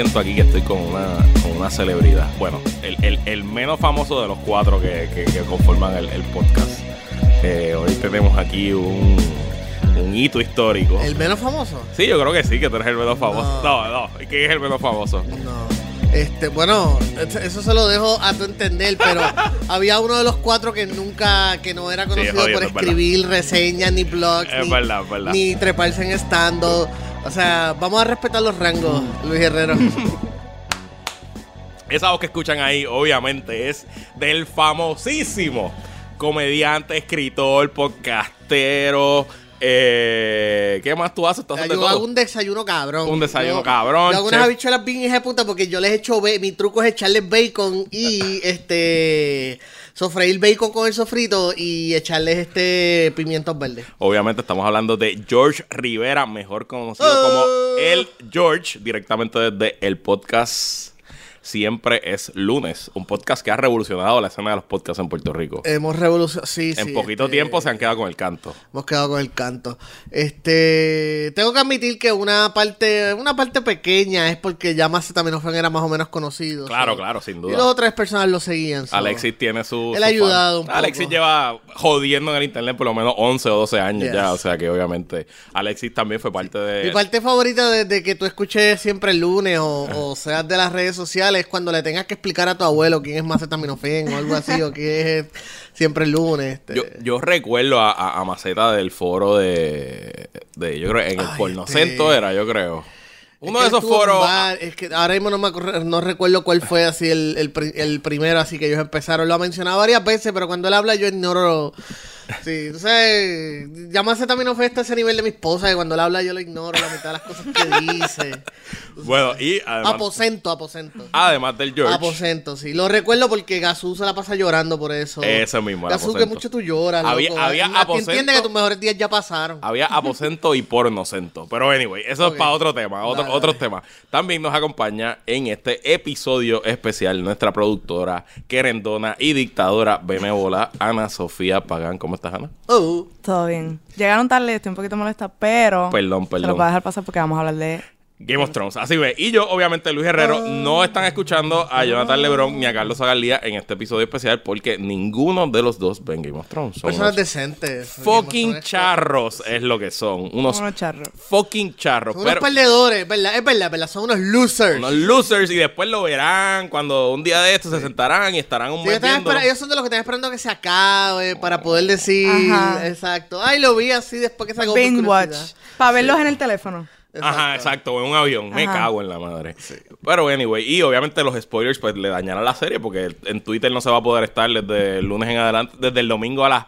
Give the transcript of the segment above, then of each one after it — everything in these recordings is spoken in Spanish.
siento aquí que estoy con una, con una celebridad. Bueno, el, el- el menos famoso de los cuatro que, que- que conforman el, el podcast. Eh, hoy tenemos aquí un, un hito histórico. ¿El menos famoso? Sí, yo creo que sí, que tú eres el menos famoso. No. No, no, ¿quién es el menos famoso? No. Este, bueno, eso se lo dejo a tu entender, pero había uno de los cuatro que nunca, que no era conocido jodiendo, por es verdad. escribir reseñas, ni blogs, Es ni, verdad, es verdad. ni treparse en stand-up. O sea, vamos a respetar los rangos, Luis Herrero. Esa voz que escuchan ahí, obviamente, es del famosísimo comediante, escritor, podcastero. Eh, ¿Qué más tú haces? Tú haces de yo todo. hago un desayuno cabrón. Un desayuno Yo- cabrón, Yo hago unas habichuelas bien hija de puta porque yo les echo mi truco es echarles bacon y este sofreír bacon con el sofrito y echarles este pimientos verdes. Obviamente estamos hablando de George Rivera, mejor conocido Oh. como el George, directamente desde el podcast Siempre es lunes, un podcast que ha revolucionado la escena de los podcasts en Puerto Rico. Hemos revolucionado, sí, en sí, poquito este, tiempo se han quedado con el canto. Hemos quedado con el canto. Este, tengo que admitir que una parte, una parte pequeña es porque ya Macetaminofén era más o menos conocido. Claro, claro, sin Y duda. las otras personas lo seguían. Alexis tiene su. Él ha ayudado un poco. Alexis lleva jodiendo en el internet por lo menos 11 o 12 años Yes. ya. O sea que obviamente Alexis también fue parte de. Mi parte favorita desde que tú escuches siempre el lunes o, o seas de las redes sociales es cuando le tengas que explicar a tu abuelo quién es Macetaminofén o algo así o quién es siempre el lunes. este. Yo, yo recuerdo a, a- a Maceta del foro de, de. Yo creo, en el Ay, pornocento este- era, yo creo. Es Uno que de esos foros. bar- es que ahora mismo no, me acuerdo- no recuerdo cuál fue así el, el, pri- el primero, así que ellos empezaron. Lo ha mencionado varias veces, pero cuando él habla yo ignoro. Sí, sabes, llamarse también hasta ese nivel de mi esposa, que cuando él habla yo lo ignoro, la mitad de las cosas que dice. Bueno, y además, Aposento, aposento. además del George. Aposento, sí. Lo recuerdo porque Gazú se la pasa llorando por eso. Ese mismo, Gazú, que mucho tú lloras, Había- loco. había aposento. entiende que tus mejores días ya pasaron. Había aposento y pornocento. Pero anyway, eso es para otro tema, otro, Dale, otros dale. temas. También nos acompaña en este episodio especial nuestra productora, querendona y dictadora benévola, Ana Sofía Pagán. ¿Cómo estás, Ana? Oh. Todo bien. Llegaron tarde, estoy un poquito molesta, pero. Perdón, Se los perdón. voy a dejar pasar porque vamos a hablar de. Game of Thrones. Así ve. Y yo, obviamente, Luis Herrero, no están escuchando a Jonathan Lebron ni a Carlos Zagalía en este episodio especial porque ninguno de los dos ven Game of Thrones. Son Personas decentes. fucking charros es lo que son. Unos Unos charros. fucking charros. Son unos perdedores, ¿verdad? Es verdad, verdad. Son unos losers. unos losers y después lo verán cuando un día de estos se sentarán y estarán un Sí, ellos, son de los que están esperando que se acabe para poder decir. Ajá. Exacto. Ay, lo vi así después que se acabó. Binge watch. Para verlos en el teléfono. Ajá, exacto, en un avión. Me cago en la madre. Pero anyway, y obviamente los spoilers pues le dañarán la serie porque en Twitter no se va a poder estar desde el lunes en adelante, desde el domingo a las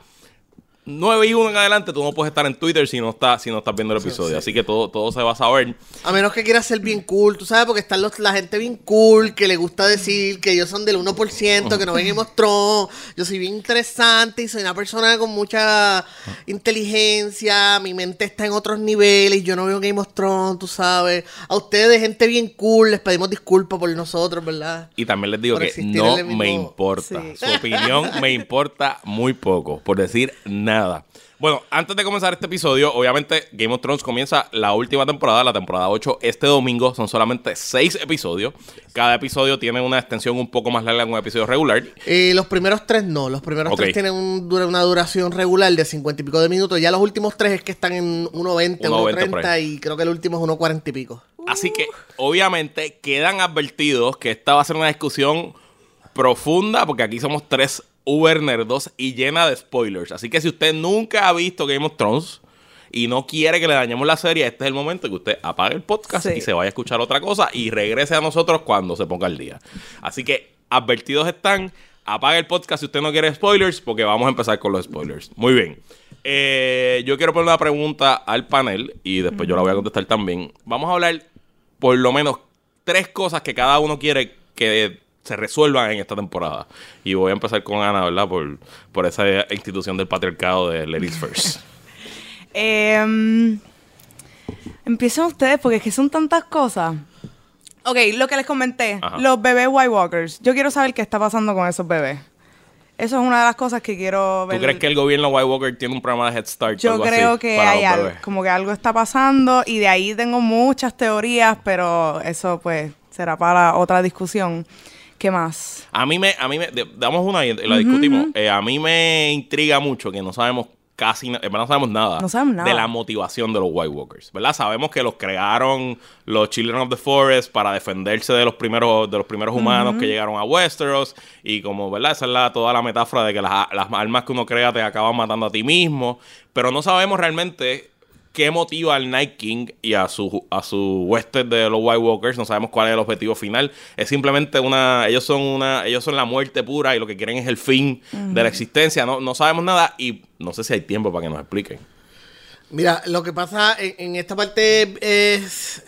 9 y 1 en adelante, tú no puedes estar en Twitter si no estás, si no estás viendo el episodio. Así que todo, todo se va a saber. A menos que quieras ser bien cool, tú sabes, porque están los, la gente bien cool que le gusta decir que ellos son del 1%, que no ven Game of Thrones. Yo soy bien interesante y soy una persona con mucha inteligencia. Mi mente está en otros niveles. Yo no veo Game of Thrones, tú sabes. A ustedes, gente bien cool, les pedimos disculpas por nosotros, ¿verdad? Y también les digo Por que no mismo- me importa. Sí. Su opinión me importa muy poco, por decir nada. Bueno, antes de comenzar este episodio, obviamente Game of Thrones comienza la última temporada, la temporada 8, este domingo. Son solamente 6 episodios. Cada episodio tiene una extensión un poco más larga que un episodio regular. Eh, los primeros tres no, los primeros Ok. tres tienen un- dura- una duración regular de 50 y pico de minutos. Ya los últimos tres es que están en 1.20, 1.20 por 1.30 ahí. y creo que el último es 1.40 y pico. Así que, obviamente, quedan advertidos que esta va a ser una discusión profunda, porque aquí somos tres Uber nerdos y llena de spoilers. Así que si usted nunca ha visto Game of Thrones y no quiere que le dañemos la serie, este es el momento que usted apague el podcast Sí. y se vaya a escuchar otra cosa y regrese a nosotros cuando se ponga el día. Así que, advertidos están. Apague el podcast si usted no quiere spoilers, porque vamos a empezar con los spoilers. Muy bien. Eh, yo quiero poner una pregunta al panel y después yo la voy a contestar también. Vamos a hablar por lo menos tres cosas que cada uno quiere que se resuelvan en esta temporada. Y voy a empezar con Ana, ¿verdad? Por, por esa institución del patriarcado de Ladies First. Eh, empiecen ustedes porque es que son tantas cosas. Ok, lo que les comenté, Ajá. los bebés White Walkers. Yo quiero saber qué está pasando con esos bebés. Eso es una de las cosas que quiero ver. ¿Tú crees que el gobierno White Walker tiene un programa de Head Start? Yo algo creo así que hay algo, como que algo está pasando y de ahí tengo muchas teorías, pero eso pues será para otra discusión. ¿Qué más? A mí me, a mí me, damos una y la discutimos. Eh, a mí me intriga mucho que no sabemos casi, verdad no sabemos nada, No sabemos nada. de la motivación de los White Walkers, ¿verdad? Sabemos que los crearon los Children of the Forest para defenderse de los primeros, de los primeros humanos que llegaron a Westeros y como, ¿verdad? Esa es la, toda la metáfora de que las, las armas que uno crea te acaban matando a ti mismo, pero no sabemos realmente qué motiva al Night King y a su a su hueste de los White Walkers. No sabemos cuál es el objetivo final. Es simplemente una. Ellos son una. Ellos son la muerte pura y lo que quieren es el fin de la existencia. No, no sabemos nada y no sé si hay tiempo para que nos expliquen. Mira, lo que pasa en, en esta parte es.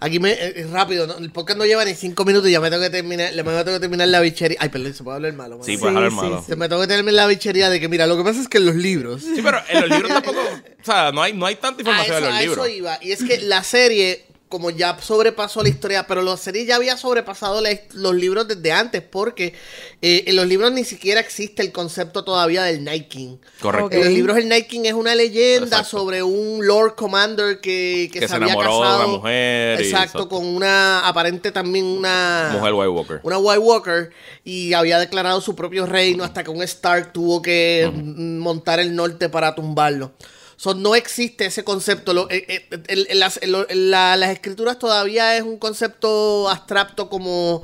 Aquí me, es rápido, ¿no? el podcast no lleva ni cinco minutos y ya me tengo que terminar, le me tengo que terminar la bichería. Ay, perdón, se puede hablar malo. Sí, pues Sí, hablar sí, malo. sí. Se me tengo que terminar la bichería de que, mira, lo que pasa es que en los libros. Sí, pero en los libros tampoco. O sea, no hay, no hay tanta A información eso, en los a libros. eso iba. Y es que la serie, como ya sobrepasó la historia, pero la serie ya había sobrepasado la- los libros desde antes, porque eh, en los libros ni siquiera existe el concepto todavía del Night King. Correcto. En los libros el Night King es una leyenda Exacto. sobre un Lord Commander que, que, Que se había enamoró de casado. una mujer Exacto, exacto. con una aparente también una Mujer White Walker. una White Walker y había declarado su propio reino hasta que un Stark tuvo que montar el norte para tumbarlo. So, no existe ese concepto. Lo- eh, eh, el- el- las, la- las escrituras todavía es un concepto abstracto como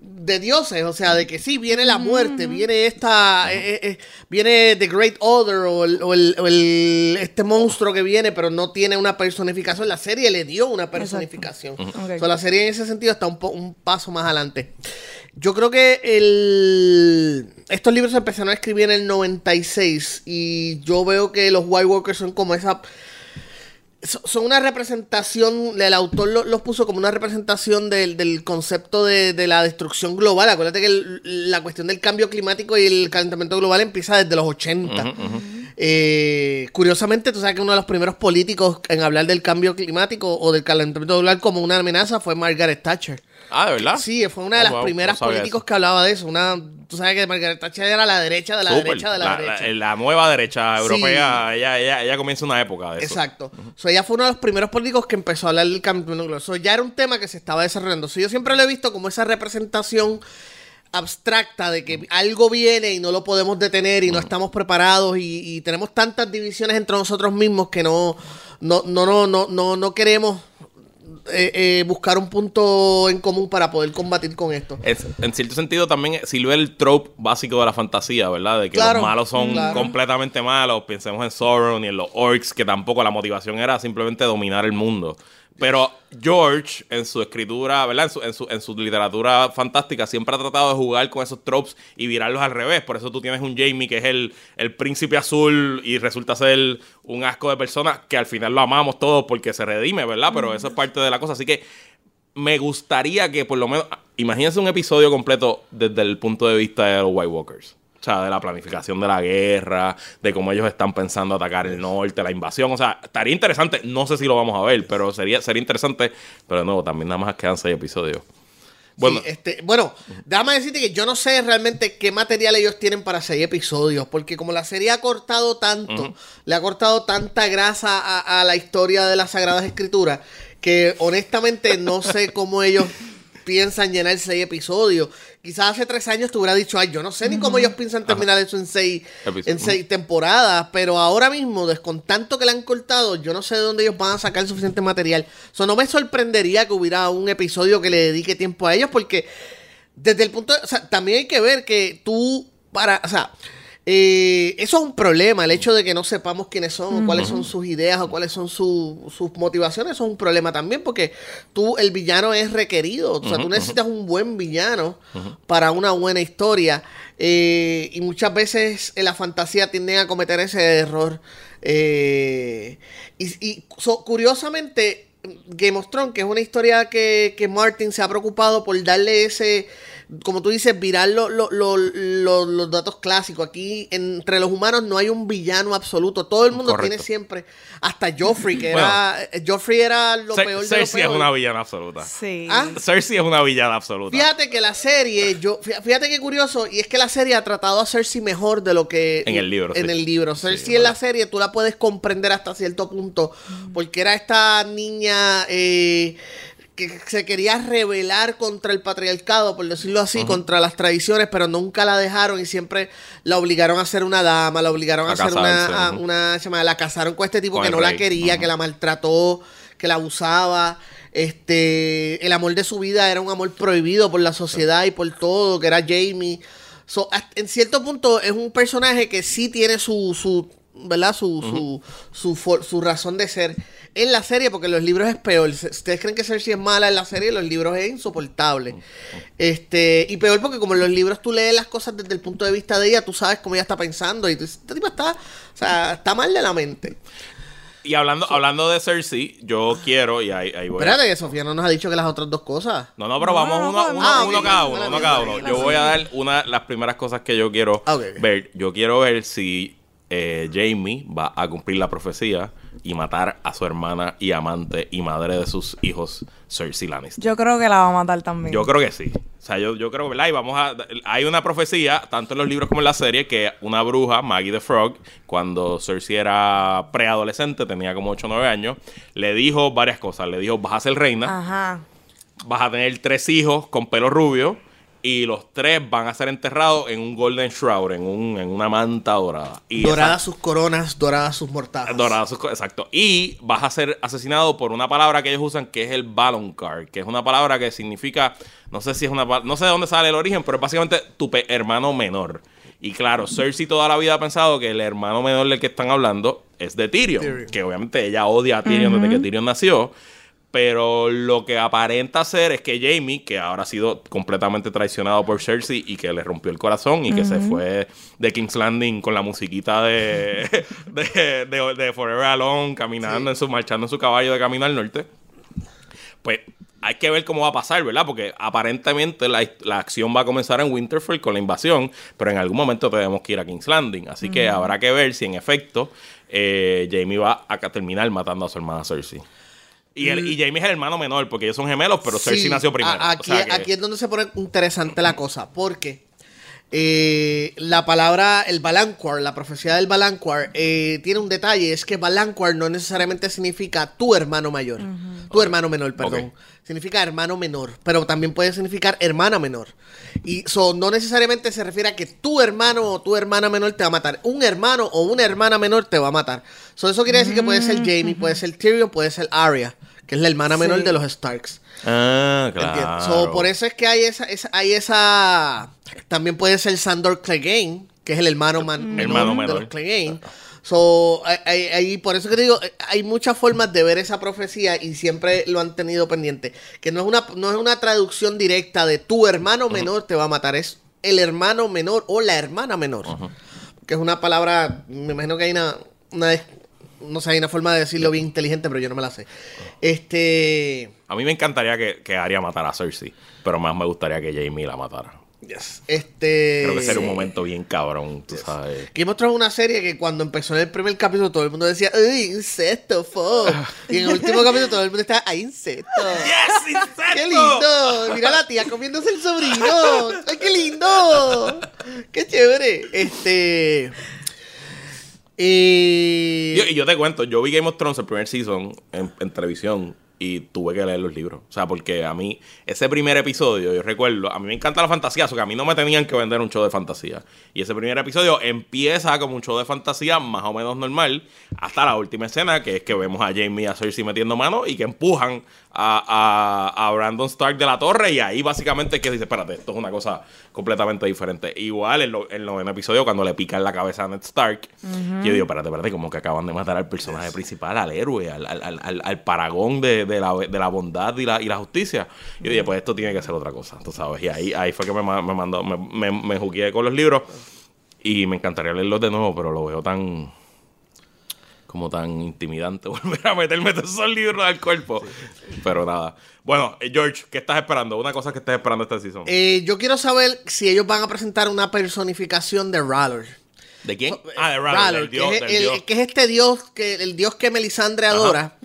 de dioses, o sea, de que sí, viene la muerte, viene esta, eh, eh, eh, viene The Great Order o, el, o el- o el- este monstruo que viene, pero no tiene una personificación. La serie le dio una personificación. So, la serie en ese sentido está un, po- un paso más adelante. Yo creo que el, estos libros se empezaron a escribir en el 96 y yo veo que los White Walkers son como esa... so- Son una representación, el autor lo- los puso como una representación del, del concepto de, de la destrucción global. Acuérdate que el- la cuestión del cambio climático y el calentamiento global empieza desde los 80. Eh, curiosamente, tú sabes que uno de los primeros políticos en hablar del cambio climático o del calentamiento global como una amenaza fue Margaret Thatcher. Ah, ¿de verdad? Sí, fue una de Oh, las wow, primeras no políticos eso. que hablaba de eso. Una, tú sabes que Margaret Thatcher era la derecha de la Súper. derecha de la, derecha. la nueva derecha Sí. europea, ella, ella, ella comienza una época de eso. Exacto. So, ella fue uno de los primeros políticos que empezó a hablar del cambio global. So, ya era un tema que se estaba desarrollando. So, yo siempre lo he visto como esa representación abstracta de que algo viene y no lo podemos detener y no estamos preparados y, y tenemos tantas divisiones entre nosotros mismos que no, no, no, no, no, no, no queremos eh, eh, buscar un punto en común para poder combatir con esto. Es- en cierto sentido también sirve el trope básico de la fantasía, ¿verdad? De que Claro, los malos son claro. completamente malos. Pensemos en Sauron y en los orcs, que tampoco la motivación era simplemente dominar el mundo. Pero George, en su escritura, ¿verdad? En su, en su, en su literatura fantástica, siempre ha tratado de jugar con esos tropes y virarlos al revés. Por eso tú tienes un Jamie que es el, el príncipe azul y resulta ser un asco de persona que al final lo amamos todos porque se redime, ¿verdad? Pero eso es parte de la cosa. Así que me gustaría que por lo menos. Imagínense un episodio completo desde el punto de vista de los White Walkers. O sea, de la planificación de la guerra, de cómo ellos están pensando atacar el norte, la invasión. O sea, estaría interesante. No sé si lo vamos a ver, pero sería, sería interesante. Pero de nuevo, también nada más quedan seis episodios. Bueno, Sí, este, bueno, déjame decirte que yo no sé realmente qué material ellos tienen para seis episodios, porque como la serie ha cortado tanto, le ha cortado tanta grasa a, a la historia de las Sagradas Escrituras, que honestamente no sé cómo ellos piensan llenar seis episodios. Quizás hace tres años te hubiera dicho, ay, yo no sé ni cómo ellos piensan terminar eso en seis, en seis temporadas, pero ahora mismo, con tanto que le han cortado, yo no sé de dónde ellos van a sacar suficiente material. Eso no me sorprendería que hubiera un episodio que le dedique tiempo a ellos, porque desde el punto de, o sea, también hay que ver que tú, para, o sea, eh, eso es un problema, el hecho de que no sepamos quiénes son, o cuáles son sus ideas, o cuáles son su- sus motivaciones, eso es un problema también, porque tú, el villano es requerido, o sea, tú necesitas un buen villano para una buena historia, eh, y muchas veces en la fantasía tienden a cometer ese error. Eh, y y so, curiosamente, Game of Thrones, que es una historia que, que Martin se ha preocupado por darle ese, como tú dices, virar lo- lo- lo- lo- los datos clásicos. Aquí entre los humanos no hay un villano absoluto. Todo el mundo Correcto. tiene siempre, hasta Joffrey, que Bueno. era, Joffrey era lo Cer- peor de lo Cersei es peor. una villana absoluta. Sí. Ah, Cersei es una villana absoluta. Fíjate que la serie, yo, fí- fíjate qué curioso, y es que la serie ha tratado a Cersei mejor de lo que En el libro, En sí. el libro. Cersei Sí, en la serie tú la puedes comprender hasta cierto punto, porque era esta niña eh, que se quería rebelar contra el patriarcado, por decirlo así, contra las tradiciones, pero nunca la dejaron y siempre la obligaron a ser una dama, la obligaron a, ser una, una chama- la casaron con este tipo Con que no la quería, que la maltrató, que la abusaba. Este, el amor de su vida era un amor prohibido por la sociedad y por todo, que era Jamie. So, en cierto punto es un personaje que sí tiene su, su ¿verdad? Su, su, su, razón de ser en la serie, porque en los libros es peor. Ustedes creen que Cersei es mala en la serie, en los libros es insoportable. Este, y peor porque como en los libros tú lees las cosas desde el punto de vista de ella, tú sabes cómo ella está pensando y tú dices, este tipo está, o sea, está mal de la mente. Y hablando, hablando de Cersei, yo quiero, y ahí, ahí voy. a- Espérate que Sofía no nos ha dicho que las otras dos cosas. No, no, pero No, vamos no, uno, uno- Ah, uno cada uno, uno cada uno. Yo voy a dar una las primeras cosas que yo quiero Ok. ver. Yo quiero ver si eh, Jamie va a cumplir la profecía y matar a su hermana y amante y madre de sus hijos, Cersei Lannister. Yo creo que la va a matar también. Yo creo que sí. O sea, yo, yo creo, ¿verdad? Y vamos a... Hay una profecía, tanto en los libros como en la serie, que una bruja, Maggie the Frog, cuando Cersei era preadolescente, tenía como 8 o 9 años, le dijo varias cosas. Le dijo, vas a ser reina, Ajá. vas a tener tres hijos con pelo rubio y los tres van a ser enterrados en un golden shroud, en, un, en una manta dorada. Y Doradas sus coronas, doradas sus mortajas. Doradas, sus exacto. Y vas a ser asesinado por una palabra que ellos usan que es el Balon Card, que es una palabra que significa, no sé si es una no sé de dónde sale el origen, pero es básicamente tu pe- hermano menor. Y claro, Cersei toda la vida ha pensado que el hermano menor del que están hablando es de Tyrion, Tyrion. que obviamente ella odia a Tyrion desde que Tyrion nació. Pero lo que aparenta ser es que Jamie, que ahora ha sido completamente traicionado por Cersei y que le rompió el corazón y que se fue de King's Landing con la musiquita de, de, de- de Forever Alone, caminando en su, marchando en su caballo de camino al norte, pues hay que ver cómo va a pasar, ¿verdad? Porque aparentemente la, la acción va a comenzar en Winterfell con la invasión, pero en algún momento tenemos que ir a King's Landing. Así que habrá que ver si en efecto eh, Jamie va a terminar matando a su hermana Cersei. Y, el- y Jamie es el hermano menor, porque ellos son gemelos, pero Cersei Sí, nació primero. O Aquí, sea que- aquí es donde se pone interesante la cosa, porque eh, la palabra, el Balanquar, la profecía del Balanquar, eh, tiene un detalle, es que Balanquar no necesariamente significa tu hermano mayor, tu hermano menor, perdón. Significa hermano menor, pero también puede significar hermana menor. Y so, no necesariamente se refiere a que tu hermano o tu hermana menor te va a matar. Un hermano o una hermana menor te va a matar. So, eso quiere decir que puede ser Jamie, puede ser Tyrion, puede ser Arya, que es la hermana menor Sí. de los Starks. Ah, claro. So, por eso es que hay esa, esa- hay esa. También puede ser Sandor Clegane, que es el hermano, man- menor Hermano de menor. los Clegane. So, hay- hay- hay- por eso que te digo, hay muchas formas de ver esa profecía y siempre lo han tenido pendiente. Que no es una, no es una traducción directa de tu hermano menor te va a matar, es el hermano menor o la hermana menor. Que es una palabra, me imagino que hay una, una no sé, hay una forma de decirlo bien inteligente, pero yo no me la sé. Este. A mí me encantaría que, que Arya matara a Cersei, pero más me gustaría que Jamie la matara. Yes. Este. Creo que sería un momento bien cabrón, tú sabes. Game of Thrones es una serie que cuando empezó en el primer capítulo todo el mundo decía, ¡Uy, incesto, fuck! Y en el último capítulo todo el mundo está, ¡ay, incesto! ¡Yes, insecto! ¡Qué lindo! Mira a la tía comiéndose el sobrino. ¡Ay, qué lindo! ¡Qué chévere! Este. Y. Yo- y yo te cuento, yo vi Game of Thrones el primer season en, en televisión y tuve que leer los libros. O sea, porque a mí, ese primer episodio, yo recuerdo, a mí me encanta la fantasía, o sea, que a mí no me tenían que vender un show de fantasía. Y ese primer episodio empieza como un show de fantasía más o menos normal, hasta la última escena, que es que vemos a Jamie y a Cersei metiendo mano y que empujan a, a- a Brandon Stark de la torre. Y ahí básicamente es que dice, espérate, esto es una cosa completamente diferente. Igual en lo- en el noveno episodio, cuando le pican la cabeza a Ned Stark, yo digo, espérate, espérate, como que acaban de matar al personaje principal, al héroe, al, al, al- al- paragón de, de la, de la bondad y la, y la justicia. Y yo dije, pues esto tiene que ser otra cosa, tú sabes. Y ahí, ahí fue que me, me mandó, me, me, me jugué con los libros. Y me encantaría leerlos de nuevo, pero lo veo tan como tan intimidante volver a meterme todos esos libros al cuerpo. Pero nada. Bueno, eh, George, ¿qué estás esperando? Una cosa que estás esperando esta season. Eh, yo quiero saber si ellos van a presentar una personificación de Rallor. ¿De quién? So- Ah, de dios, que, es, del el- dios. que es este dios que el dios que Melisandre adora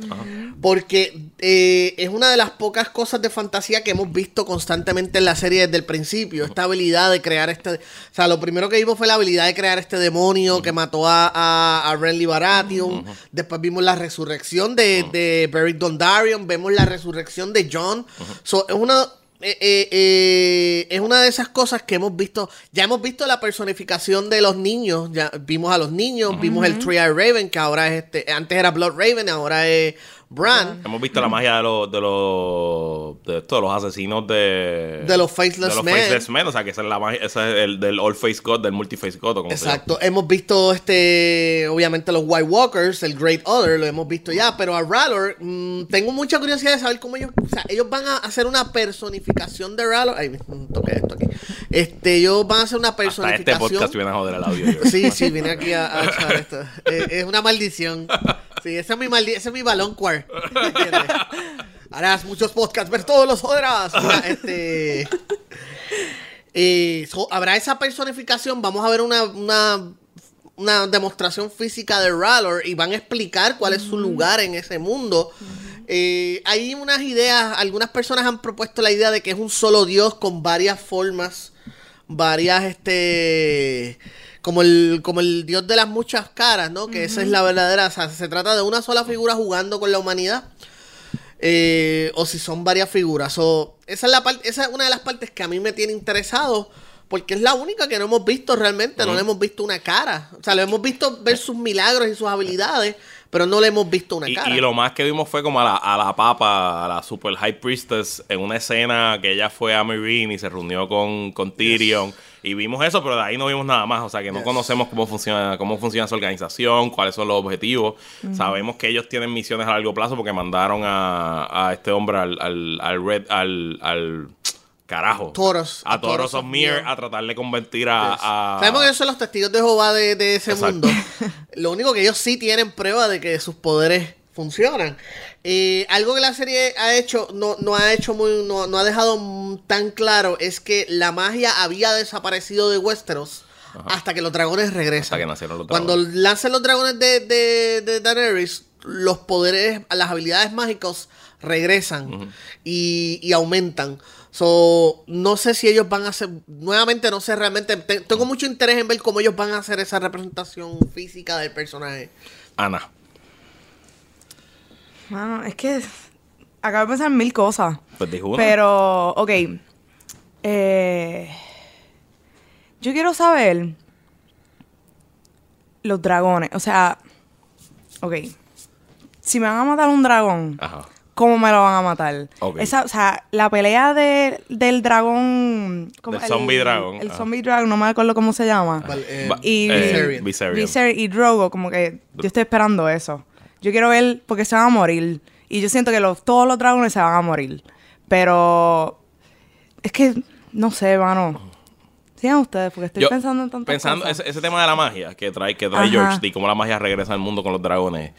porque eh, es una de las pocas cosas de fantasía que hemos visto constantemente en la serie desde el principio esta habilidad de crear este o sea lo primero que vimos fue la habilidad de crear este demonio que mató a, a, a Renly Baratheon después vimos la resurrección de, de Beric Dondarrion vemos la resurrección de John So, es una eh, eh, eh, es una de esas cosas que hemos visto. Ya hemos visto la personificación de los niños. Ya vimos a los niños, vimos el Three Eye Raven, que ahora es este. Antes era Blood Raven, ahora es Bran. Hemos visto la magia de los de los de estos, los asesinos de De los Faceless de los Men. Faceless Men, o sea, que esa es la magia, ese es el del All Face God, del Multi-Face God, o como se. Exacto. Hemos visto este. Obviamente los White Walkers, el Great Other, lo hemos visto ya. Pero a Rallor, mm, tengo mucha curiosidad de saber cómo ellos. O sea, ellos van a hacer una personificación de Rallor. Ay, toqué esto aquí. Este, ellos van a hacer una Hasta este personificación. podcast viene a joder el audio. yo. Sí, sí, vine aquí a, a echar esto. Eh, es una maldición. Sí, ese es mi, maldi ese es mi balón Harás muchos podcasts, ver todos los. Mira, este. eh, so, habrá esa personificación. Vamos a ver una, una, una demostración física de Rallor y van a explicar cuál es su lugar en ese mundo. Eh, hay unas ideas, algunas personas han propuesto la idea de que es un solo Dios con varias formas, varias, este, como el, como el Dios de las muchas caras, ¿no? Que esa es la verdadera, o sea, se trata de una sola figura jugando con la humanidad. Eh, o si son varias figuras. O, esa, es la parte, esa es una de las partes que a mí me tiene interesado. Porque es la única que no hemos visto realmente. No le hemos visto una cara. O sea, le hemos visto ver sus milagros y sus habilidades. Pero no le hemos visto una Y, cara. y lo más que vimos fue como a la, a la papa, a la super high priestess, en una escena que ella fue a Meereen y se reunió con, con Tyrion. Y vimos eso, pero de ahí no vimos nada más. O sea que no Yes. conocemos cómo funciona, cómo funciona su organización, cuáles son los objetivos. Sabemos que ellos tienen misiones a largo plazo porque mandaron a, a este hombre al, al, al red, al, al carajo. Toros. A Toros of Mir a tratar de convertir a. a- Sabemos que ellos son los testigos de Jehová de, de ese Exacto. mundo. Lo único que ellos sí tienen prueba de que sus poderes funcionan. Eh, algo que la serie ha hecho, no, no ha hecho muy, no, no ha dejado tan claro, es que la magia había desaparecido de Westeros hasta que los dragones regresan. Hasta que nacieron los Cuando dragones. lancen los dragones de, de, de Daenerys, los poderes, las habilidades mágicas regresan y, y aumentan. So, no sé si ellos van a hacer, nuevamente no sé realmente, te- tengo mucho interés en ver cómo ellos van a hacer esa representación física del personaje. Ana. Mano, es que acabo de pensar mil cosas. Pues dijo una. Pero, ok. Eh, yo quiero saber los dragones. O sea, ok. Si me van a matar un dragón, Ajá. ¿cómo me lo van a matar? Ok. Esa, o sea, la pelea de, del dragón. ¿cómo? Del zombie dragón, El ajá. zombie dragon, no me acuerdo cómo se llama. Val- eh, Va- Y eh, Viserion. Viserion. Viserion y Drogo, como que yo estoy esperando eso. Yo quiero ver, porque se van a morir. Y yo siento que los, todos los dragones se van a morir. Pero es que, no sé, mano. Sigan ustedes, porque estoy Yo, pensando en tantas Pensando cosas. ese, ese tema de la magia que trae, que trae Ajá. George y cómo la magia regresa al mundo con los dragones.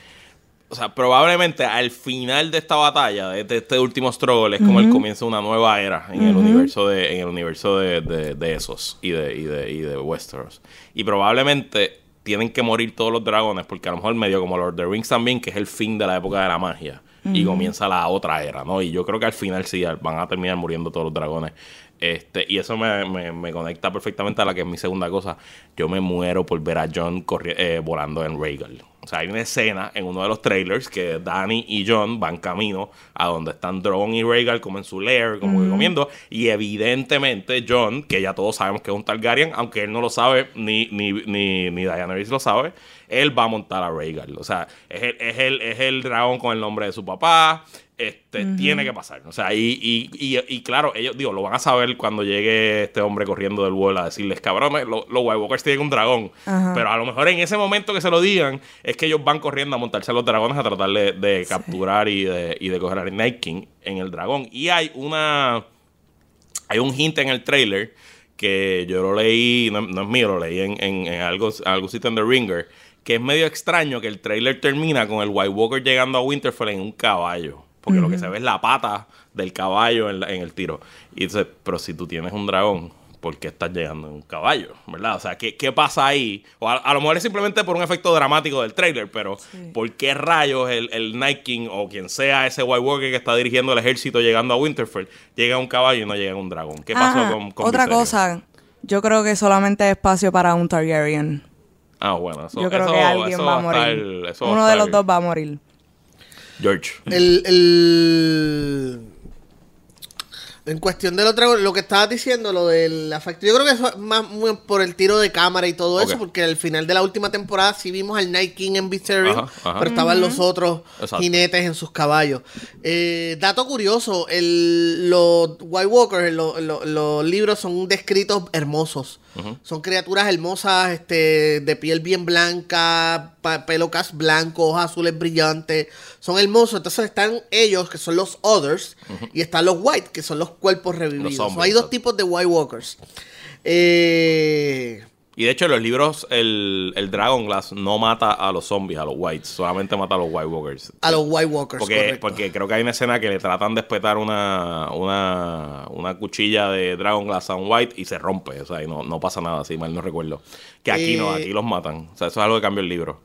O sea, probablemente al final de esta batalla, de este, este último struggle, es como el comienzo de una nueva era en el universo de, en el universo de, de, de esos y de, y de, y de Westeros. Y probablemente tienen que morir todos los dragones, porque a lo mejor medio como Lord of the Rings también, que es el fin de la época de la magia. Y comienza la otra era, ¿no? Y yo creo que al final sí van a terminar muriendo todos los dragones. Este, y eso me, me- me conecta perfectamente a la que es mi segunda cosa. Yo me muero por ver a John eh, volando en Rhaegal. O sea, hay una escena en uno de los trailers que Danny y John van camino a donde están Drogon y Rhaegal como en su lair, como que comiendo. Y evidentemente John, que ya todos sabemos que es un Targaryen, aunque él no lo sabe, ni, ni, ni, ni Daenerys lo sabe, él va a montar a Rhaegal. O sea, es el, es el, es el dragón con el nombre de su papá. Este, tiene que pasar. O sea, y, y, y, y claro, ellos, digo, lo van a saber cuando llegue este hombre corriendo del wall a decirles, cabrones, lo- los White Walkers tienen un dragón. Pero a lo mejor en ese momento que se lo digan, es que ellos van corriendo a montarse a los dragones a tratar de, de capturar y de, y de coger al Night King en el dragón. Y hay una. Hay un hint en el trailer que yo lo leí, no, no es mío, lo leí en, en, en algo, algo sitio en The Ringer, que es medio extraño que el trailer termina con el White Walker llegando a Winterfell en un caballo. Porque lo que se ve es la pata del caballo en, la- en el tiro. Y dice, pero si tú tienes un dragón, ¿por qué estás llegando en un caballo? ¿Verdad? O sea, ¿qué, qué pasa ahí? O a, a lo mejor es simplemente por un efecto dramático del trailer, pero ¿por qué rayos el, el Night King o quien sea ese White Walker que está dirigiendo el ejército llegando a Winterfell llega en un caballo y no llega en un dragón? ¿Qué pasó Ajá. con, con Otra cosa, yo creo que solamente hay espacio para un Targaryen. Ah, bueno, eso, yo creo eso- que alguien va a estar- morir. eso va a Uno de estar- los dos va a morir. George. El, el- En cuestión del otro, lo que estabas diciendo, lo del afecto, yo creo que eso es más muy por el tiro de cámara y todo eso, porque al final de la última temporada sí vimos al Night King en Viserion, Ajá, ajá. pero estaban los otros Exacto. jinetes en sus caballos. Eh, dato curioso, el, los White Walkers, lo- lo- los libros son descritos hermosos. Son criaturas hermosas, este, de piel bien blanca, pelo cas blanco, ojos azules brillantes. Son hermosos. Entonces están ellos, que son los Others, y están los White, que son los cuerpos revividos. Los hombres, hay dos tipos de White Walkers. Eh, Y de hecho, en los libros, el, el Dragon Glass no mata a los zombies, a los whites, solamente mata a los White Walkers. a los White Walkers, Porque, correcto. porque creo que hay una escena que le tratan de espetar una, una, una cuchilla de Dragon Glass a un White y se rompe. O sea, y no, no pasa nada, si mal no recuerdo. Que aquí no, Eh, aquí los matan. O sea, eso es algo que cambió el libro.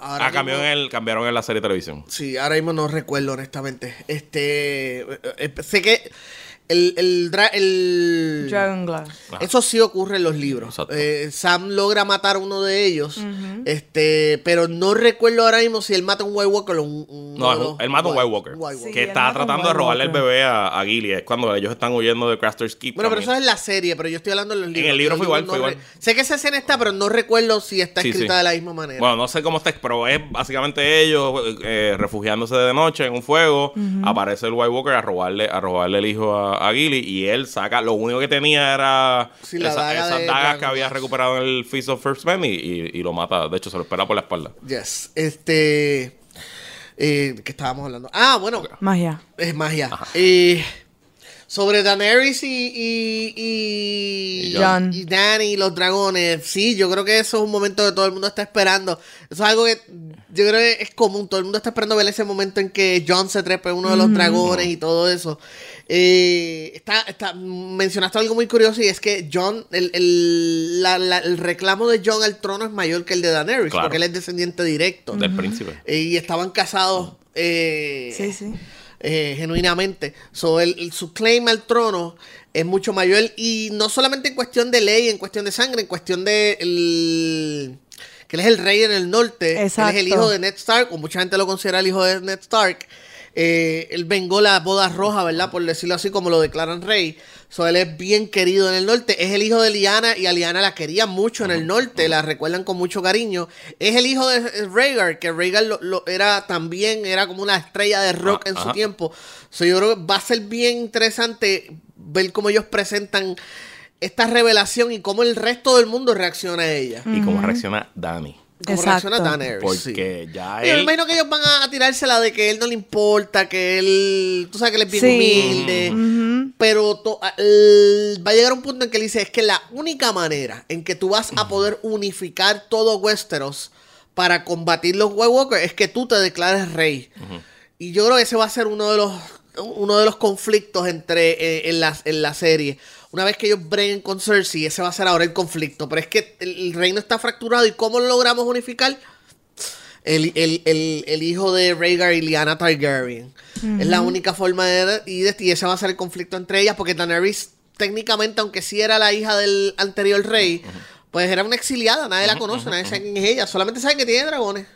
Ahora Ah, cambió mismo- en el, cambiaron en la serie de televisión. Sí, ahora mismo no recuerdo, honestamente. Este. eh, eh, sé que el. el, dra- el- Dragon Glass. Eso sí ocurre en los libros. Eh, Sam logra matar a uno de ellos. Este. Pero no recuerdo ahora mismo si él mata a un White Walker o un. un- No, él mata a un White Walker. Sí, que está tratando de White robarle el Walker. bebé a, a Gilly. Es cuando ellos están huyendo de Craster's Keep. Bueno, pero eso también. es en la serie, pero yo estoy hablando de los libros. el libro fue igual, libros fue no igual. Sé que esa escena está, pero no recuerdo si está Sí, escrita sí. de la misma manera. Bueno, no sé cómo está, pero es básicamente ellos eh, refugiándose de noche en un fuego. Aparece el White Walker a robarle, a robarle el hijo a, a Gilly y él saca, lo único que tenía era Sí, la esa- daga esas de dagas que había recuperado en el Feast of First Men y, y- y lo mata. De hecho, se lo espera por la espalda. Yes. Este. Eh, ¿Qué estábamos hablando? Ah, bueno. Magia. Es magia. Eh, sobre Daenerys y, y, y, Y Jon. y Dany y los dragones. Sí, yo creo que eso es un momento que todo el mundo está esperando. Eso es algo que yo creo que es común. Todo el mundo está esperando ver ese momento en que John se trepe uno de los dragones y todo eso. Eh, está, está, mencionaste algo muy curioso y es que John, el, el, la- la- el reclamo de John al trono es mayor que el de Daenerys, Claro. porque él es descendiente directo. Del príncipe. Eh, y estaban casados eh, Sí, sí. eh, genuinamente. So, el, el- su claim al trono es mucho mayor y no solamente en cuestión de ley, en cuestión de sangre, en cuestión de el- que él es el rey en el norte, él es el Exacto. hijo de Ned Stark, o mucha gente lo considera el hijo de Ned Stark. Eh, él vengó la boda roja, ¿verdad? Por decirlo así, como lo declaran rey. So, él es bien querido en el norte. Es el hijo de Liana y a Liana la querían mucho en el norte. La recuerdan con mucho cariño. Es el hijo de Rhaegar, que Rhaegar lo, lo- era también, era como una estrella de rock Ah, en su tiempo. So, yo creo que va a ser bien interesante ver cómo ellos presentan esta revelación y cómo el resto del mundo reacciona a ella. Y cómo reacciona Dani. Cómo Exacto. reacciona sí. Porque ya Yo me él. imagino que ellos van a, a tirársela de que él no le importa, que él, tú sabes que él es bien Sí. humilde, pero to- a- el- va a llegar un punto en que él dice, es que la única manera en que tú vas a poder unificar todo Westeros para combatir los White Walkers es que tú te declares rey. Y yo creo que ese va a ser uno de los uno de los conflictos entre eh, en, la, en la serie. Una vez que ellos breguen con Cersei, ese va a ser ahora el conflicto. Pero es que el, el reino está fracturado. ¿Y cómo lo logramos unificar? El, el- el- el hijo de Rhaegar y Lyanna Targaryen. Es la única forma de... Y, de- y ese va a ser el conflicto entre ellas. Porque Daenerys, técnicamente, aunque sí era la hija del anterior rey, pues era una exiliada. Nadie la conoce, nadie sabe quién es ella. Solamente saben que tiene dragones.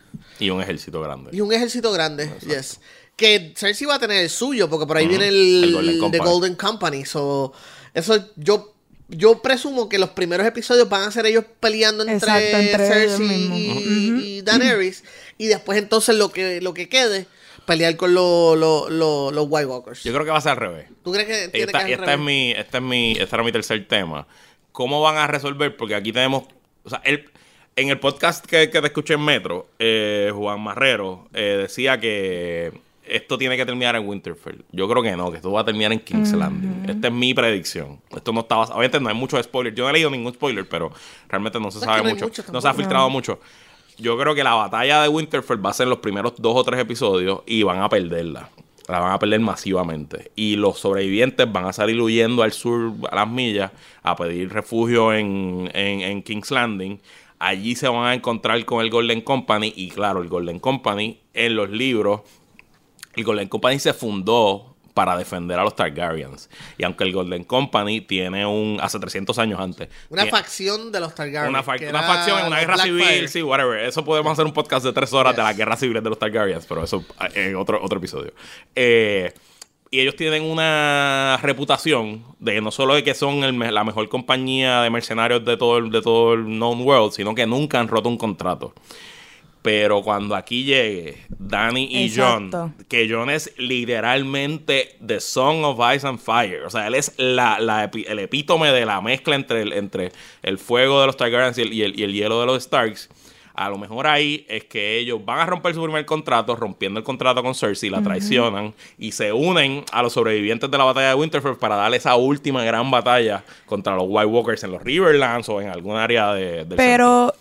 Y un ejército grande. Y un ejército grande, yes. Que Cersei va a tener el suyo, porque por ahí viene el, El Golden The Company. Golden Company. So, eso yo, yo presumo que los primeros episodios van a ser ellos peleando entre, Exacto, entre Cersei y, y Daenerys. Y después entonces lo que, lo que quede, pelear con los los- los- los White Walkers. Yo creo que va a ser al revés. ¿Tú crees que tiene Esta, que ser esta es mi, este es mi, este era mi tercer tema. ¿Cómo van a resolver? Porque aquí tenemos, o sea, el, en el podcast que, que te escuché en Metro, eh, Juan Marrero eh, decía que esto tiene que terminar en Winterfell. Yo creo que no, que esto va a terminar en King's Landing. Esta es mi predicción. Esto no estaba, obviamente no hay muchos spoilers. Yo no he leído ningún spoiler, pero realmente no se Es sabe no mucho. mucho no se ha filtrado mucho. Yo creo que la batalla de Winterfell va a ser los primeros dos o tres episodios y van a perderla. La van a perder masivamente. Y los sobrevivientes van a salir huyendo al sur, a las millas, a pedir refugio en, en, en King's Landing. Allí se van a encontrar con el Golden Company. Y claro, el Golden Company en los libros, el Golden Company se fundó para defender a los Targaryens. Y aunque el Golden Company tiene un. hace 300 años antes. Una tiene- facción de los Targaryen. una, fa- facción en una guerra civil, sí, whatever. Eso podemos hacer un podcast de tres horas de las guerras civiles de los Targaryens, pero eso eh, en otro, otro episodio. Eh, y ellos tienen una reputación de no solo de que son el la mejor compañía de mercenarios de todo, el, de todo el known world, sino que nunca han roto un contrato. Pero cuando aquí llegue Danny y Exacto. John, que John es literalmente The Song of Ice and Fire. O sea, él es la, la epi- el epítome de la mezcla entre el, entre el fuego de los Targaryens y el, y el- y el hielo de los Starks. A lo mejor ahí es que ellos van a romper su primer contrato, rompiendo el contrato con Cersei, la traicionan y se unen a los sobrevivientes de la batalla de Winterfell para darle esa última gran batalla contra los White Walkers en los Riverlands o en algún área de, del Pero,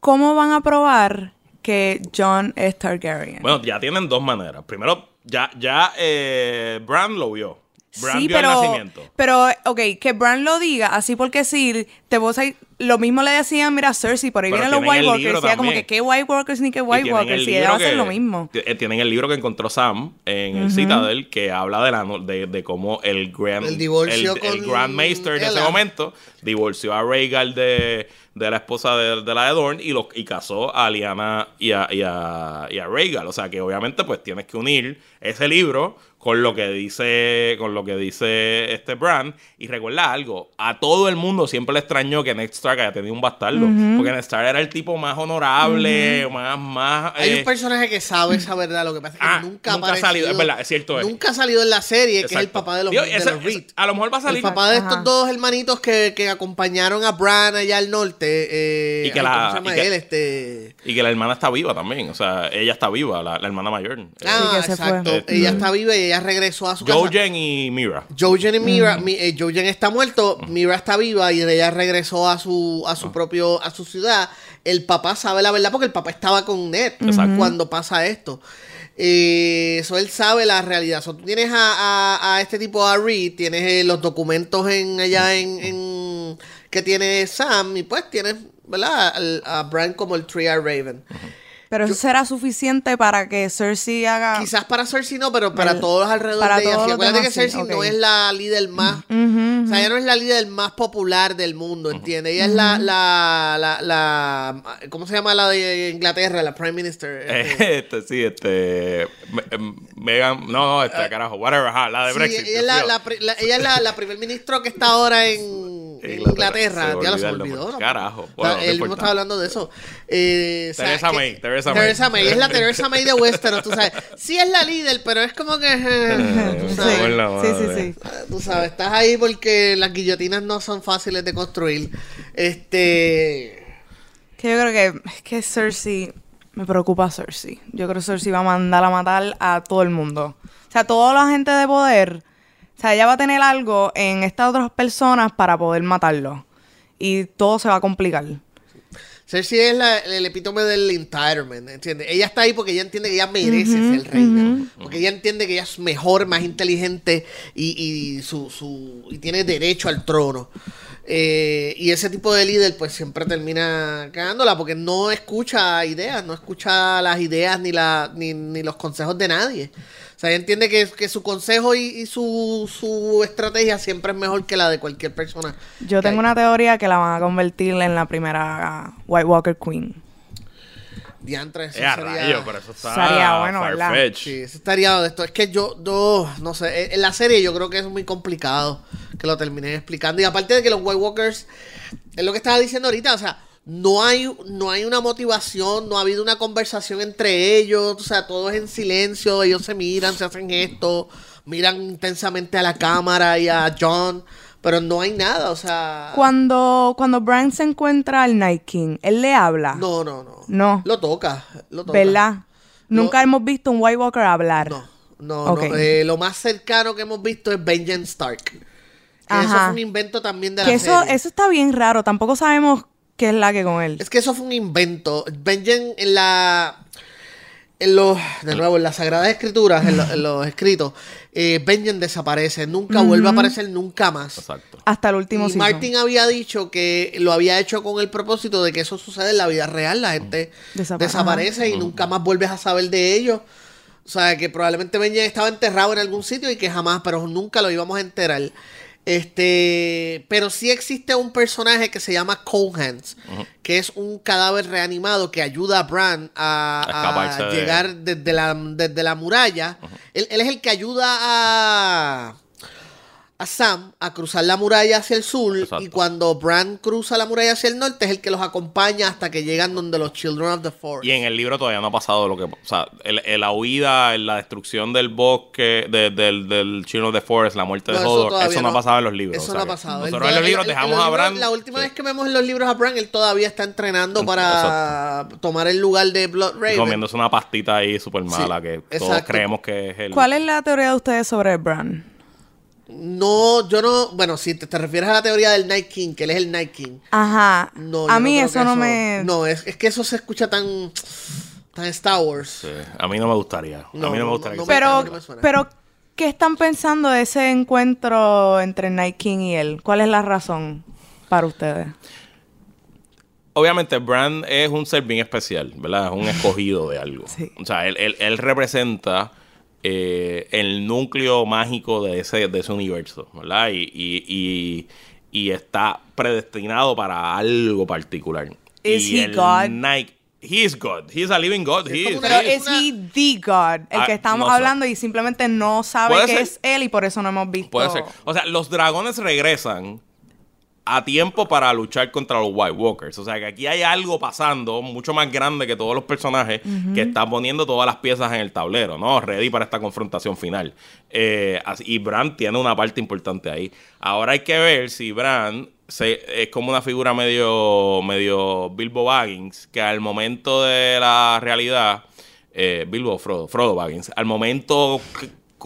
¿cómo van a probar que John es Targaryen? Bueno, ya tienen dos maneras. Primero, ya, ya eh, Bran lo vio. Bran sí, vio pero, el nacimiento. pero, ok, que Bran lo diga, así porque sí, te vos ahí- lo mismo le decían, mira, Cersei, por ahí Pero vienen los White Walkers, era como que qué White Walkers ni qué White Walkers, y ella va a hacer lo mismo. eh, Tienen el libro que encontró Sam en el Citadel que habla de, la, de, de cómo el Grand, El divorcio el, Grand Maester de ese momento divorció a Rhaegal de, de la esposa de, de la de Dorne y, lo, y casó a Lyanna y a, y, a, y a Rhaegal. O sea que obviamente pues tienes que unir ese libro con lo que dice con lo que dice este Bran y recuerda algo a todo el mundo siempre le extrañó que Ned Stark haya tenido un bastardo porque Ned Stark era el tipo más honorable más más Hay eh, un personaje que sabe esa verdad, lo que pasa es que Ah, nunca, nunca ha salido, es verdad, es cierto, es. Nunca ha salido en la serie, que es el papá de los, Digo, de ese- los Reed. ese- a lo mejor va a salir El papá de estos Ajá. dos hermanitos que, que acompañaron a Bran allá al norte. Eh, Y que ay, la- ¿Cómo se llama y que- él? Este... y que la hermana está viva también o sea ella está viva la, la hermana mayor Ah, fue. exacto. Este- Ella está viva y ella regresó a su casa. Jojen y Mira Jojen y Mira, mi- eh, Jojen está muerto, Mira está viva y ella regresó a su a su propio a su ciudad. El papá sabe la verdad porque el papá estaba con Ned Exacto. cuando pasa esto. Eh, Eso él sabe la realidad. So, tú tienes a, a- a este tipo a Reed, tienes eh, los documentos en allá en, en- que tiene Sam y pues tienes, ¿verdad? Al- a Bran como el Triad Raven. Pero eso será suficiente para que Cersei haga... Quizás para Cersei no, pero para El- todos alrededor para de ella. sí. Acuérdate que Cersei no es la líder más. O sea, ella no es la líder más popular del mundo, ¿entiendes? Ella es la, la, la, la- ¿Cómo se llama la de Inglaterra? La Prime Minister. este. este sí este em, Megan no no este carajo whatever ajá, la de Ah. Sí, Brexit ella es la, ella es la, la primer ministro que está ahora en, Inglaterra. Ya lo se olvidó. Carajo. O sea, Bueno, no él mismo estaba hablando de eso. Eh, o sea, Teresa que- May, Teresa May. Teresa May. Es la Teresa May de Westeros, tú sabes. Sí es la líder, pero es como que... tú Sí, sabes. Sí, sí, sí. Ah, Tú sabes, estás ahí porque las guillotinas no son fáciles de construir. Este. Que yo creo que es que Cersei me preocupa Cersei. Yo creo que Cersei va a mandar a matar a todo el mundo. O sea, toda la gente de poder, o sea, ella va a tener algo en estas otras personas para poder matarlo. Y todo se va a complicar. Cersei es la- el epítome del entitlement, ¿entiendes? Ella está ahí porque ella entiende que ella merece ser reina. Porque ella entiende que ella es mejor, más inteligente y, y su, su- y tiene derecho al trono. Eh, y ese tipo de líder pues siempre termina cagándola porque no escucha ideas, no escucha las ideas ni, la, ni, ni los consejos de nadie. O sea, ella entiende que, que su consejo y, y su, su estrategia siempre es mejor que la de cualquier persona. Yo tengo hay. una teoría que la van a convertir en la primera White Walker Queen. Diantre, eso Eh, sería- rayo, pero eso está Sería bueno, ¿verdad? Sí, eso estaría de esto. Es que yo, yo, no sé, en- en la serie yo creo que es muy complicado que lo terminen explicando. Y aparte de que los White Walkers, es lo que estaba diciendo ahorita, o sea, no hay, no hay una motivación, no ha habido una conversación entre ellos, o sea, todo es en silencio, ellos se miran, se hacen esto, miran intensamente a la cámara y a John, pero no hay nada, o sea... Cuando, cuando Bran se encuentra al Night King, él le habla. No, no, no. No. Lo toca, lo toca. ¿Verdad? Nunca No. hemos visto un White Walker hablar. No, no, no. Eh, lo más cercano que hemos visto es Benjen Stark. Que eso Ajá. fue un invento también de la Que eso, serie. eso está bien raro. Tampoco sabemos qué es la que con él. Es que eso fue un invento. Benjen en la... en los, de nuevo, en las Sagradas Escrituras, en, lo- en los escritos, eh, Benjen desaparece, nunca vuelve a aparecer nunca más. Exacto. Hasta el último Y season. Martin había dicho que lo había hecho con el propósito de que eso sucede en la vida real. La gente Desapa- desaparece y nunca más vuelves a saber de ellos. O sea, que probablemente Benjen estaba enterrado en algún sitio y que jamás, pero nunca lo íbamos a enterar. Este, pero sí existe un personaje que se llama Cold que es un cadáver reanimado que ayuda a Bran a, a de- llegar desde la, desde la muralla. él, él es el que ayuda a, a Sam a cruzar la muralla hacia el sur Exacto. y cuando Bran cruza la muralla hacia el norte es el que los acompaña hasta que llegan donde los Children of the Forest. Y en el libro todavía no ha pasado lo que. O sea, el, el- la huida, el- la destrucción del bosque, de- del, del Children of the Forest, la muerte No, de Hodor, eso no ha pasado en los libros. Eso o sea no ha pasado. Nosotros en los libros dejamos a Bran. La última sí. vez que vemos en los libros a Bran, él todavía está entrenando para tomar el lugar de Blood Raven. comiéndose una pastita ahí súper mala Sí, que todos exacto. creemos que es el. ¿Cuál es la teoría de ustedes sobre Bran? No, yo no. Bueno, si te, te refieres a la teoría del Night King, que él es el Night King. Ajá. No, a mí eso no me... No, es, es que eso se escucha tan. tan Star Wars. Sí, a mí no me gustaría. No, a mí no me gustaría. no, que Pero, me pero, ¿qué están pensando de ese encuentro entre Night King y él? ¿Cuál es la razón para ustedes? Obviamente, Bran es un ser bien especial, ¿verdad? Es un escogido de algo. Sí. O sea, él, él- él representa eh, el núcleo mágico de ese, de ese universo, ¿verdad? Y, y, y- y está predestinado para algo particular. Is y he el God? Night- he is God. He is a living God. He is. Pero es he the God, el Ah, que estamos no sé. hablando y simplemente no sabe que ser. es él y por eso no hemos visto. Puede ser. O sea, los dragones regresan a tiempo para luchar contra los White Walkers. O sea, que aquí hay algo pasando mucho más grande que todos los personajes que están poniendo todas las piezas en el tablero, ¿no? Ready para esta confrontación final. Eh, y Bran tiene una parte importante ahí. Ahora hay que ver si Bran se, es como una figura medio, medio Bilbo Baggins, que al momento de la realidad, eh, Bilbo Frodo, Frodo Baggins, al momento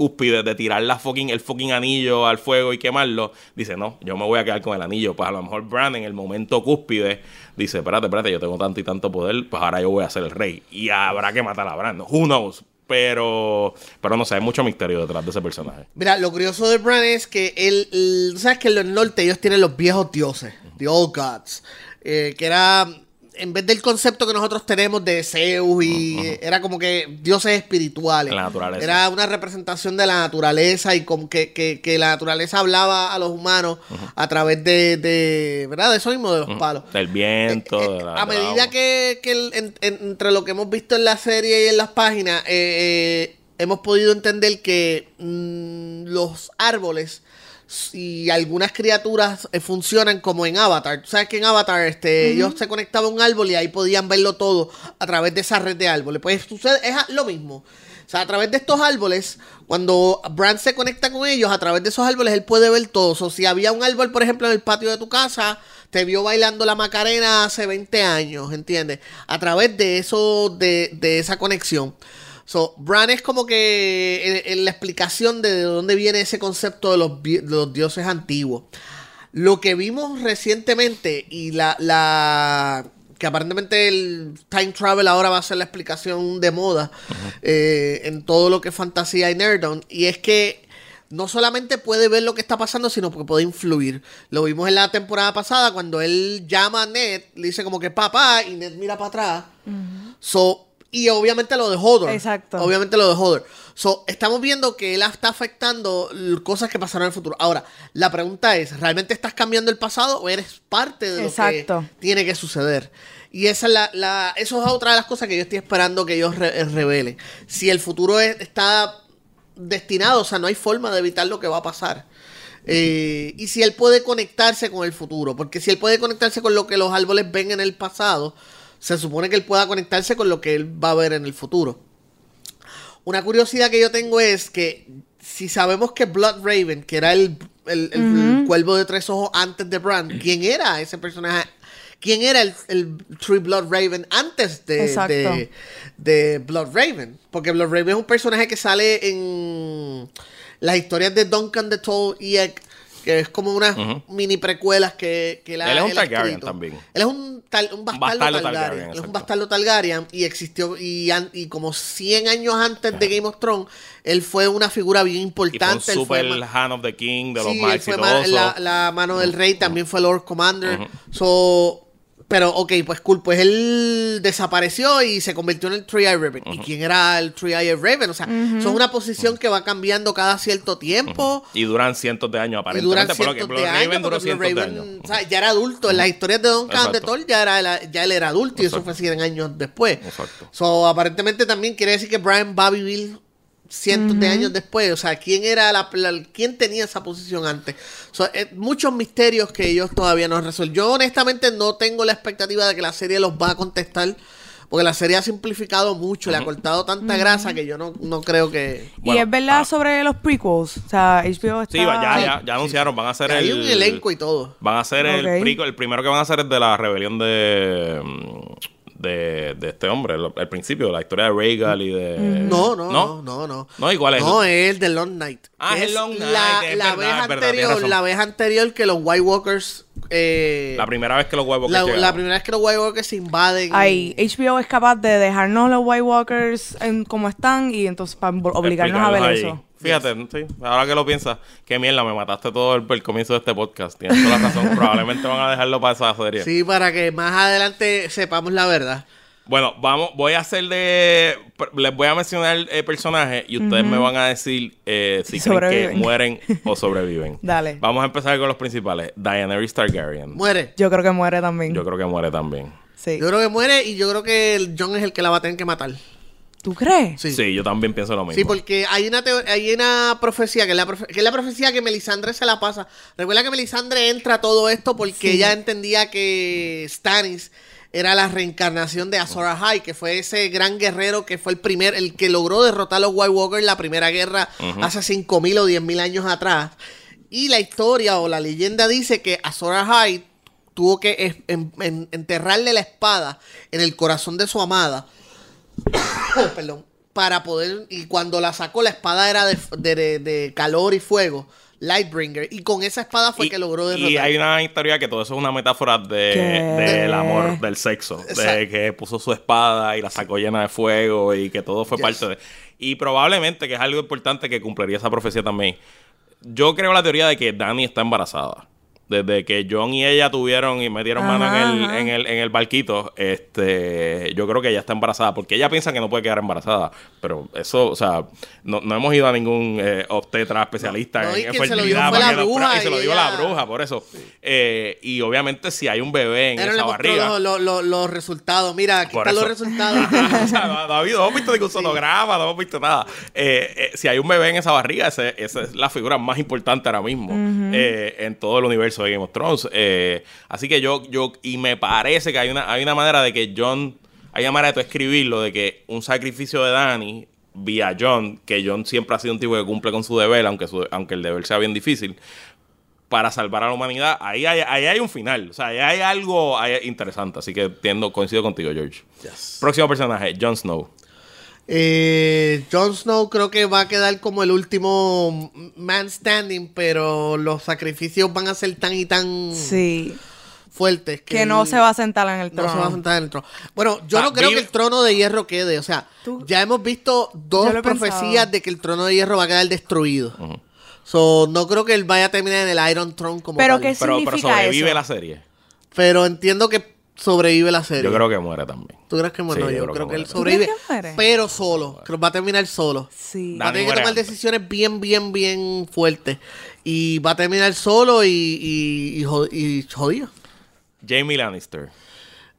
cúspide de tirar la fucking, el fucking anillo al fuego y quemarlo, dice, no, yo me voy a quedar con el anillo. Pues a lo mejor Bran en el momento cúspide dice, espérate, espérate, yo tengo tanto y tanto poder, pues ahora yo voy a ser el rey. Y habrá que matar a Bran. Who knows? Pero, pero no sé, hay mucho misterio detrás de ese personaje. Mira, lo curioso de Bran es que él, el- sabes que en el norte ellos tienen los viejos dioses, the old gods, eh, que era, en vez del concepto que nosotros tenemos de Zeus y era como que dioses espirituales. La naturaleza. Era una representación de la naturaleza y como que, que- que la naturaleza hablaba a los humanos a través de, de, ¿verdad? De eso mismo, de los palos. Del viento, Eh, eh, de la- a medida que, que el- en- en- entre lo que hemos visto en la serie y en las páginas, eh, eh, hemos podido entender que mm, los árboles y algunas criaturas eh, funcionan como en Avatar. Tú sabes que en Avatar este, ellos se conectaban a un árbol y ahí podían verlo todo a través de esa red de árboles. Pues sucede, es lo mismo. O sea, a través de estos árboles, cuando Bran se conecta con ellos, a través de esos árboles él puede ver todo. O si había un árbol, por ejemplo, en el patio de tu casa, te vio bailando la Macarena hace 20 años, ¿entiendes? A través de eso, de, de esa conexión. So, Bran es como que en, en la explicación de, de dónde viene ese concepto de los, de los dioses antiguos. Lo que vimos recientemente y la, la que aparentemente el time travel ahora va a ser la explicación de moda eh, en todo lo que es fantasía y nerdom y es que no solamente puede ver lo que está pasando, sino que puede influir. Lo vimos en la temporada pasada cuando él llama a Ned, le dice como que papá, y Ned mira para atrás. So, y obviamente lo de Hodor. Exacto. Obviamente lo de Hodor. So, estamos viendo que él está afectando cosas que pasaron en el futuro. Ahora, la pregunta es, ¿realmente estás cambiando el pasado o eres parte de lo Exacto. que tiene que suceder? Y esa es la, la- eso es otra de las cosas que yo estoy esperando que ellos re- eh, revelen. Si el futuro es- está destinado, o sea, no hay forma de evitar lo que va a pasar. Eh, y si él puede conectarse con el futuro, porque si él puede conectarse con lo que los árboles ven en el pasado, se supone que él pueda conectarse con lo que él va a ver en el futuro. Una curiosidad que yo tengo es que si sabemos que Blood Raven, que era el, el- el- el cuervo de tres ojos antes de Bran, ¿quién era ese personaje? ¿Quién era el, el Tree Blood Raven antes de, de, de Blood Raven? Porque Blood Raven es un personaje que sale en las historias de Duncan the Tall y Egg, que es como unas mini precuelas que, que la Él es un ha Targaryen escrito. también. Él es un, tal- un bastardo, bastardo Targaryen. Targaryen, Él es un bastardo Targaryen y existió, y, y como 100 años antes de Game of Thrones, él fue una figura bien Y fue un importante. él fue hand of the king, de los Sí, más él fue la mano del rey, también fue Lord Commander. So, pero, ok, pues cool, pues él desapareció y se convirtió en el Three-Eye Raven. ¿Y quién era el Three-Eye Raven? O sea, eso es una posición que va cambiando cada cierto tiempo. Y duran cientos de años, Y duran aparentemente. Por lo que cientos de Raven años, duró porque Blue cientos de Raven, años. o sea, ya era adulto. En las historias de Don Khan de. Thor ya, era, ya él era adulto y eso fue 100 años después. Exacto. So, aparentemente también quiere decir que Brian va a vivir cientos de años después. O sea, ¿quién era la, la- quién tenía esa posición antes? So, eh, muchos misterios que ellos todavía no han resuelto. Yo honestamente no tengo la expectativa de que la serie los va a contestar. Porque la serie ha simplificado mucho, le ha cortado tanta grasa que yo no, no creo que... y Bueno, es verdad ah. sobre los prequels. O sea, HBO está... Sí, va, ya, ya, ya anunciaron, van a hacer Hay el... un elenco y todo. Van a hacer el, prequel- el primero que van a hacer es de la rebelión de... De, de este hombre, el, el principio, la historia de Rhaegal y de... No, no, no, no, no. No, ¿y cuál es? No, es el de Long Night. Ah, es el Long Night, La, es la verdad, vez verdad, anterior, la vez anterior que los White Walkers... eh, La primera vez que los huevos la, la primera vez que los White Walkers invaden... Ay, HBO es capaz de dejarnos los White Walkers en, como están y entonces para obligarnos a ver eso. Fíjate, sí, ahora que lo piensas, qué mierda, me mataste todo el, el comienzo de este podcast. Tienes toda la razón. Probablemente van a dejarlo para esa serie. Sí, para que más adelante sepamos la verdad. Bueno, vamos, voy a hacer de. Les voy a mencionar el personaje y ustedes me van a decir eh, si creen que mueren o sobreviven. Dale. Vamos a empezar con los principales. Daenerys Targaryen. Muere. Yo creo que muere también. Yo creo que muere también. sí. Yo creo que muere y yo creo que el John es el que la va a tener que matar. ¿Tú crees? Sí. Sí, yo también pienso lo mismo. Sí, porque hay una, hay una profecía, que es, la profe- que es la profecía que Melisandre se la pasa. Recuerda que Melisandre entra a todo esto porque Sí. ella entendía que Stannis era la reencarnación de Azor Ahai, que fue ese gran guerrero que fue el primer, el que logró derrotar a los White Walkers en la primera guerra hace 5.000 o 10.000 años atrás. Y la historia o la leyenda dice que Azor Ahai tuvo que es- en- en- enterrarle la espada en el corazón de su amada perdón, para poder, y cuando la sacó la espada era de, de- de- de calor y fuego, Lightbringer, y con esa espada fue y, que logró y derrotar. hay una historia que todo eso es una metáfora de, del amor, del sexo. De que puso su espada y la sacó llena de fuego y que todo fue Yes. parte de... Y probablemente, que es algo importante que cumpliría esa profecía también, yo creo la teoría de que Dani está embarazada. Desde que John y ella tuvieron y metieron mano en el, en, el, en el barquito, este, yo creo que ella está embarazada, porque ella piensa que no puede quedar embarazada. Pero eso, o sea, no, no hemos ido a ningún eh, obstetra especialista No, y en, en quien se lo fertilidad pruebe- y se lo dio la bruja, por eso. Eh, y obviamente si hay un bebé en Era esa barriga... los, los- los- los resultados. Mira, aquí están los resultados. o sea, no, no ha habido, no hemos visto ningún sonograma, no hemos visto nada. Eh, eh, si hay un bebé en esa barriga, ese- esa es la figura más importante ahora mismo eh, en todo el universo de Game of Thrones. Eh, así que yo, yo, y me parece que hay una, hay una manera de que John, hay manera de tú escribirlo, de que un sacrificio de Dani vía John, que John siempre ha sido un tipo que cumple con su deber, aunque, su- aunque el deber sea bien difícil, para salvar a la humanidad, ahí hay, ahí hay un final. O sea, ahí hay algo ahí interesante. Así que entiendo, coincido contigo, George. Próximo personaje, Jon Snow. Eh, Jon Snow creo que va a quedar como el último man standing, pero los sacrificios van a ser tan y tan Sí. Fuertes Que no se va a sentar en el No trono. se va a sentar en el trono. Bueno, yo sea, no creo vive- que el trono de hierro quede. O sea, Tú- ya hemos visto dos profecías pensado. de que el trono de hierro va a quedar destruido. So, no creo que él vaya a terminar en el Iron Throne como Pero tal. que Pero, pero significa sobrevive eso? la serie. Pero entiendo que sobrevive la serie. Yo creo que muere también. ¿Tú crees que muere? Sí, No, yo yo creo creo que que él muere. ¿Tú sobrevive. crees que muere? Pero solo. Creo que va a terminar solo. Sí. Va a tener que tomar antes. decisiones bien, bien, bien fuertes. Y va a terminar solo y, y, y jod- y jodido. Jamie Lannister.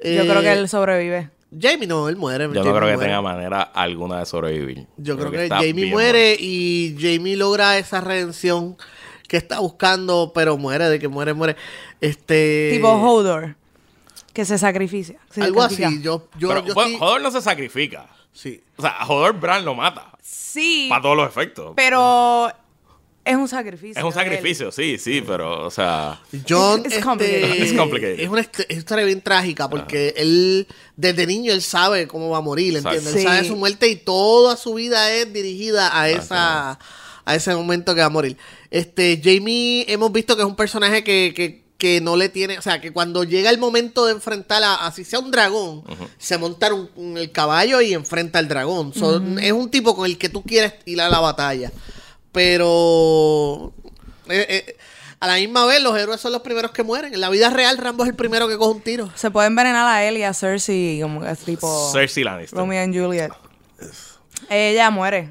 Yo Eh, creo que él sobrevive. Jamie no, él muere. Yo no Jamie creo que muere. tenga manera alguna de sobrevivir. Yo creo, que, Jamie muere y Jamie logra esa redención que está buscando, pero muere, de que muere, muere. Este. Tipo Hodor. Que se sacrifica. se Algo sacrifica. así. Yo, yo, Pero yo bueno, Hodor no se sacrifica. Sí. O sea, a Hodor Bran lo mata. Sí. Para todos los efectos. Pero es un sacrificio. es un sacrificio, sí, sí, pero, o sea... John It's este, complicated. Es una hist- historia bien trágica porque él desde niño él sabe cómo va a morir. ¿entiendes? Él sabe su muerte y toda su vida es dirigida a esa a ese momento que va a morir. Este, Jamie hemos visto que es un personaje que, que, que no le tiene, o sea, que cuando llega el momento de enfrentar a, así sea un dragón, se monta en un- en el caballo y enfrenta al dragón. So, Es un tipo con el que tú quieres ir a la batalla. Pero eh, eh, a la misma vez los héroes son los primeros que mueren. En la vida real Rambo es el primero que coge un tiro. Se puede envenenar a él y a Cersei como es tipo Cersei Lannister. Romeo y Juliet. Ella muere.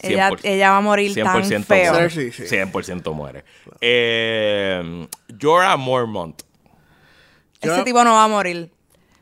Ella, 100%. ella va a morir tan 100% feo. muere. Cersei, sí. 100% muere. Eh, Jorah Mormont. Ese tipo no va a morir.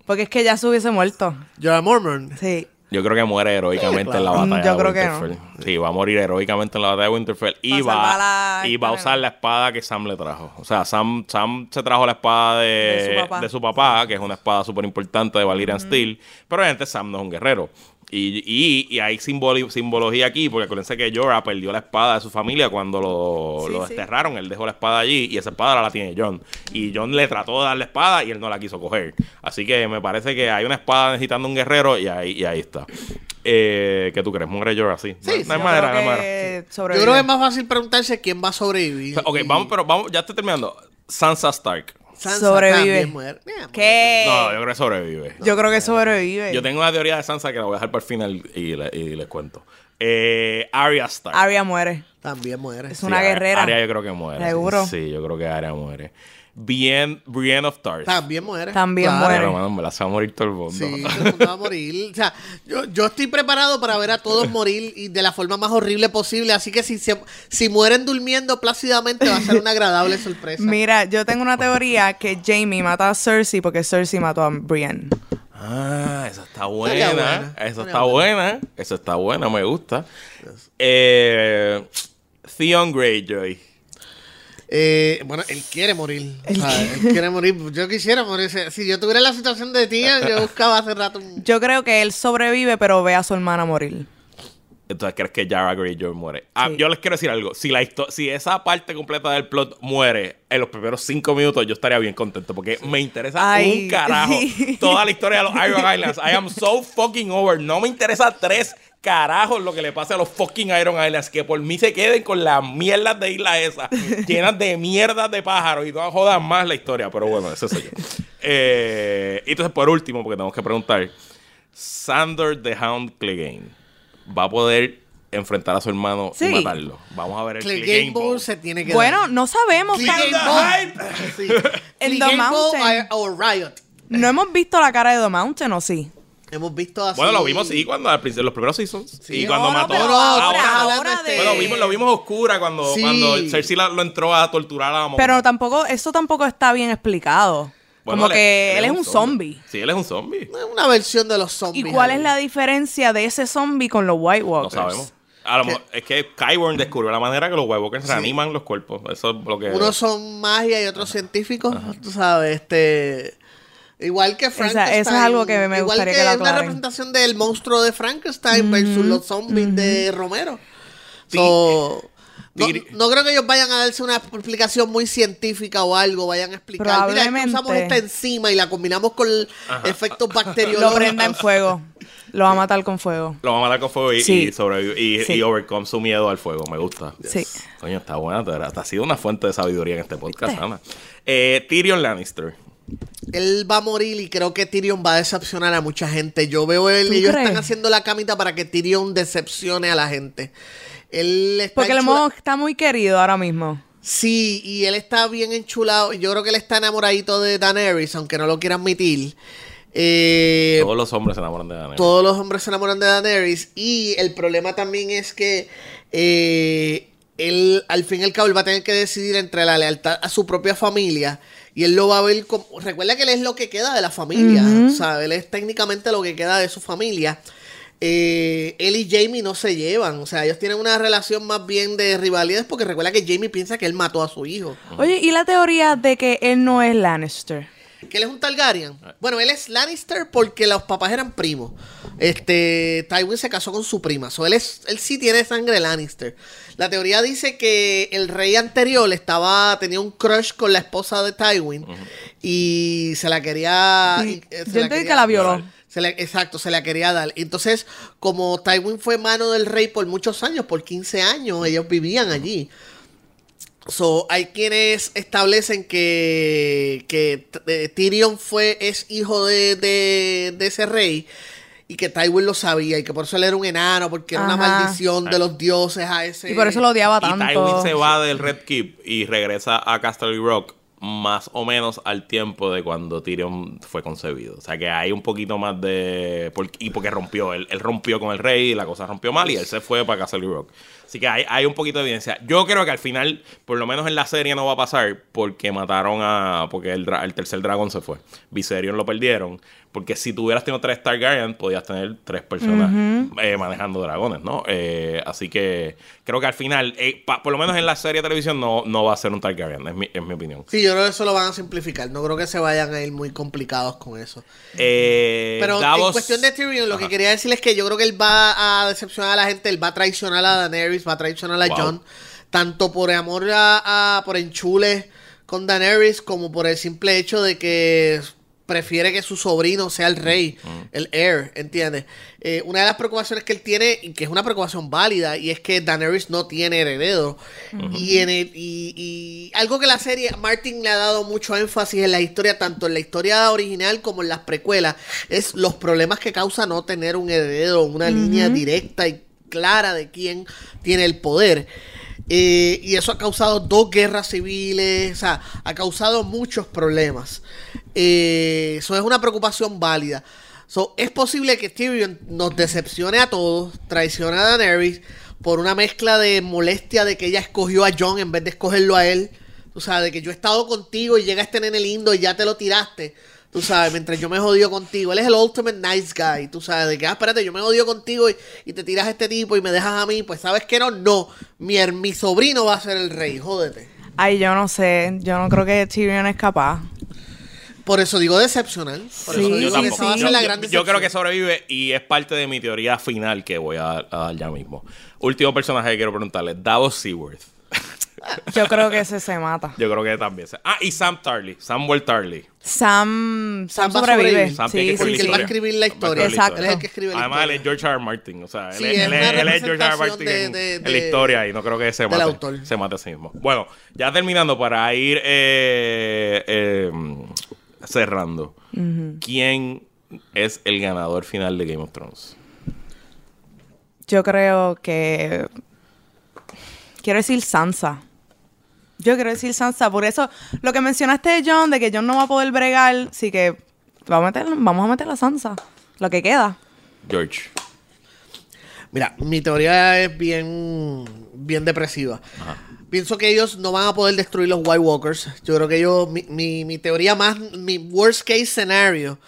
Porque es que ya se hubiese muerto. Jorah Mormon. Sí. Yo creo que muere heroicamente en la claro. batalla Yo de creo que Winterfell. Sí, va a morir heroicamente en la batalla de Winterfell. Y, Va y va a usar la espada que Sam le trajo. O sea, Sam, Sam se trajo la espada de, De su papá. de su papá, que es una espada súper importante de Valyrian Steel. Pero obviamente Sam no es un guerrero. Y, y, y hay simbología aquí, porque acuérdense que Jorah perdió la espada de su familia cuando lo, Sí, lo sí. desterraron. Él dejó la espada allí y esa espada ahora la tiene John. Y John le trató de dar la espada y él no la quiso coger. Así que me parece que hay una espada necesitando un guerrero y ahí, y ahí está. Eh, ¿Qué tú crees? ¿Muere Jorah así? Sí, no, sí, no hay Yo manera, creo no hay manera. que Yo creo que es más fácil preguntarse quién va a sobrevivir. Ok, Y vamos, pero vamos, ya estoy terminando. Sansa Stark. Sansa Sobrevive. también muere. Eh, ¿Qué? No, yo creo que sobrevive. Yo creo que sobrevive. Yo tengo una teoría de Sansa que la voy a dejar para el final y, le- y les cuento. Eh, Arya Stark. Arya muere. También muere. Es Sí, una guerrera. Arya yo creo que muere. Seguro. Sí, yo creo que Arya muere. Bien, Brienne of Tarth. También muere. También Claro. muere. Mano, me la se va a morir todo el mundo. Sí, todo el mundo va a morir. O sea, yo, yo estoy preparado para ver a todos morir y de la forma más horrible posible. Así que si, se- si mueren durmiendo plácidamente va a ser una agradable sorpresa. Mira, yo tengo una teoría que Jamie mata a Cersei porque Cersei mató a Brienne. Ah, esa está buena. buena, Esa está buena. Esa está buena, me gusta. Eh, Theon Greyjoy. Eh, bueno, él quiere morir. O sea, él quiere morir. Yo quisiera morir. Si yo tuviera la situación de tía, yo buscaba hace rato un... Yo creo que él sobrevive, pero ve a su hermana morir. Entonces, ¿crees que Yara Greyjoy muere? Ah, Sí. Yo les quiero decir algo. Si, la si esa parte completa del plot muere en los primeros cinco minutos, yo estaría bien contento porque me interesa Ay, un carajo sí. toda la historia de los Iron Islands. I am so fucking over. No me interesa tres carajos lo que le pase a los fucking Iron Islands. Que por mí se queden con las mierdas de isla esa, llenas de mierdas de pájaros y no jodan más la historia. Pero bueno, ese soy yo. Eh, y entonces, por último, porque tenemos que preguntar, Sander the Hound Clegane va a poder enfrentar a su hermano Sí. y matarlo. Vamos a ver el Clegane Clegane Bowl Bowl. se tiene que Bueno, dar. no sabemos. Clegane tal- Bowl. Sí. Clegane The Mountain. o Riot. No hemos visto la cara de The Mountain, ¿o sí? Hemos visto así. Bueno, lo vimos sí cuando al principio, los primeros seasons. Sí, y cuando no, no, mató pero ahora, ahora, ahora- ahora de- Bueno, vimos, lo vimos oscura cuando, Sí. cuando Cersei la- lo entró a torturar a la monja. Pero tampoco, eso tampoco está bien explicado. Bueno, Como él- que él, es un zombie. Sí, él es un zombie. Es una versión de los zombies. ¿Y cuál ahí. es la diferencia de ese zombie con los White No Walkers? sabemos. A lo mejor- es que Kyburn descubrió la manera que los White Walkers reaniman los cuerpos. Eso es lo que. Unos son magia y otros científicos, tú sabes, este... Igual que Frankenstein. eso es algo que me igual gustaría que que lo es una aclaren. representación del monstruo de Frankenstein versus los zombies de Romero. So, no, no creo que ellos vayan a darse una explicación muy científica o algo, vayan a explicar. Mira, es que Probablemente. usamos esta enzima y la combinamos con efectos Lo bacteriológicos. prenda en fuego. Lo va a matar con fuego. Lo va a matar con fuego y, Sí. y sobrevive- y, Sí. y overcome su miedo al fuego. Me gusta. Sí. Coño, está buena. Te, te ha sido una fuente de sabiduría en este podcast, Ana. Eh, Tyrion Lannister. Él va a morir y creo que Tyrion va a decepcionar a mucha gente. Yo veo él, ¿Tú ellos crees? están haciendo la camita para que Tyrion decepcione a la gente. Él está Porque el modo está muy querido ahora mismo. Sí, y él está bien enchulado. Yo creo que él está enamoradito de Daenerys, aunque no lo quiera admitir. Eh, Todos los hombres se enamoran de Daenerys. todos los hombres se enamoran de Daenerys. Y el problema también es que eh, él, al fin y al cabo, él va a tener que decidir entre la lealtad a su propia familia. Y él lo va a ver como. Recuerda que él es lo que queda de la familia. O sea, él es técnicamente lo que queda de su familia. Eh, él y Jamie no se llevan. O sea, ellos tienen una relación más bien de rivalidades porque recuerda que Jamie piensa que él mató a su hijo. Oye, ¿y la teoría de que él no es Lannister? Que él es un Targaryen. Bueno, él es Lannister porque los papás eran primos. Este, Tywin se casó con su prima. So, él, es, él sí tiene sangre Lannister. La teoría dice que el rey anterior estaba, tenía un crush con la esposa de Tywin y se la quería. Sí. y, eh, se Yo entendí que la violó. Se le, exacto, se la quería dar. Entonces, como Tywin fue mano del rey por muchos años, por 15 años, ellos vivían allí. So, hay quienes establecen que, que eh, Tyrion fue, es hijo de, de, de ese rey y que Tywin lo sabía y que por eso él era un enano, porque era una maldición de los dioses a ese. Y por eso lo odiaba Y tanto. Tywin se va del Red Keep y regresa a Castle Rock más o menos al tiempo de cuando Tyrion fue concebido. O sea que hay un poquito más de... por- y porque rompió, él, él rompió con el rey y la cosa rompió mal y él se fue para Castle Rock. Así que hay, hay un poquito de evidencia. Yo creo que al final, por lo menos en la serie no va a pasar porque mataron a... porque el, el tercer dragón se fue. Viserion lo perdieron. Porque si tú hubieras tenido tres Targaryen, podías tener tres personas eh, manejando dragones, ¿no? Eh, así que creo que al final, eh, pa- por lo menos en la serie de televisión, no, no va a ser un Targaryen, es mi, es mi opinión. Sí, yo creo que eso lo van a simplificar. No creo que se vayan a ir muy complicados con eso. Eh, Pero en cuestión de Tyrion, lo que quería decir es que yo creo que él va a decepcionar a la gente, él va a traicionar a Daenerys, va a traicionar a Wow. Jon, tanto por amor a, a- por enchule con Daenerys, como por el simple hecho de que prefiere que su sobrino sea el rey, el heir, ¿entiendes? Eh, una de las preocupaciones que él tiene, y que es una preocupación válida, y es que Daenerys no tiene heredero. y, en el, y, y algo que la serie, Martin le ha dado mucho énfasis en la historia, tanto en la historia original como en las precuelas, es los problemas que causa no tener un heredero, una línea directa y clara de quién tiene el poder. Eh, y eso ha causado dos guerras civiles, o sea, ha causado muchos problemas. Eh, eso es una preocupación válida. So, es posible que Tyrion nos decepcione a todos, traicione a Daenerys por una mezcla de molestia de que ella escogió a Jon en vez de escogerlo a él. Tú sabes, de que yo he estado contigo y llega este nene lindo y ya te lo tiraste. Tú sabes, mientras yo me jodido contigo. Él es el ultimate nice guy. Tú sabes, de que, ah, espérate, yo me jodido contigo y, y te tiras a este tipo y me dejas a mí. Pues, ¿sabes qué no? No. Mi, her- mi sobrino va a ser el rey. Jódete. Ay, yo no sé. Yo no creo que Tyrion es capaz. Por eso digo decepcional. Por Sí, eso Yo, digo que esa va a ser la gran yo creo que sobrevive y es parte de mi teoría final que voy a, a dar ya mismo. Último personaje que quiero preguntarle, Davos Seaworth. Yo creo que ese se mata. Yo creo que también. se- Ah, y Sam Tarly, Samuel Tarly. Sam, Sam, Sam sobrevive. Sam Sí, escribir sí, Porque él va a sí. escribir la historia. Exacto. Él es el que escribe la Además, él es George R. R. Martin. O sea, él, Sí, es, él es- él es George R. R. Martin de- en, de- en la historia y no creo que se mate, autor. se mate a sí mismo. Bueno, ya terminando para ir eh, eh, cerrando. ¿Quién es el ganador final de Game of Thrones? Yo creo que. Quiero decir Sansa. Yo quiero decir Sansa. Por eso, lo que mencionaste de John, de que John no va a poder bregar, sí que vamos a meter, vamos a meter a Sansa. Lo que queda. George. Mira, mi teoría es bien, bien depresiva. Pienso que ellos no van a poder destruir los White Walkers. Yo creo que ellos, mi, mi, mi teoría más, mi worst case scenario,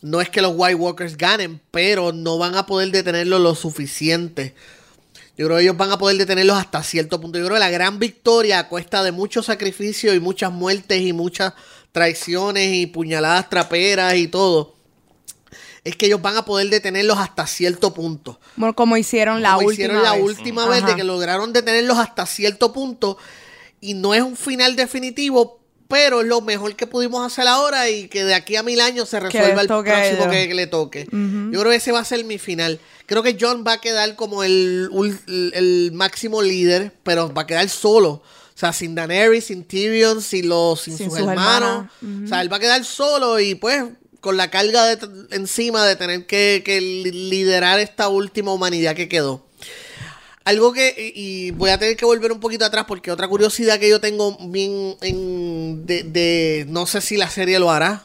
no es que los White Walkers ganen, pero no van a poder detenerlos lo suficiente. Yo creo que ellos van a poder detenerlos hasta cierto punto. Yo creo que la gran victoria a cuesta de mucho sacrificio y muchas muertes y muchas traiciones y puñaladas traperas y todo, es que ellos van a poder detenerlos hasta cierto punto como hicieron la como última hicieron la vez. última vez, de que lograron detenerlos hasta cierto punto. Y no es un final definitivo, pero es lo mejor que pudimos hacer ahora y que de aquí a mil años se resuelva el próximo que le toque. Yo creo que ese va a ser mi final. Creo que John va a quedar como el, el máximo líder, pero va a quedar solo. O sea, sin Daenerys, sin Tyrion, sin, los, sin, Sin sus, sus hermanos. O sea, él va a quedar solo y pues con la carga de, encima de tener que, que li- liderar esta última humanidad que quedó. Algo que, y voy a tener que volver un poquito atrás porque otra curiosidad que yo tengo bien en, de, de- no sé si la serie lo hará,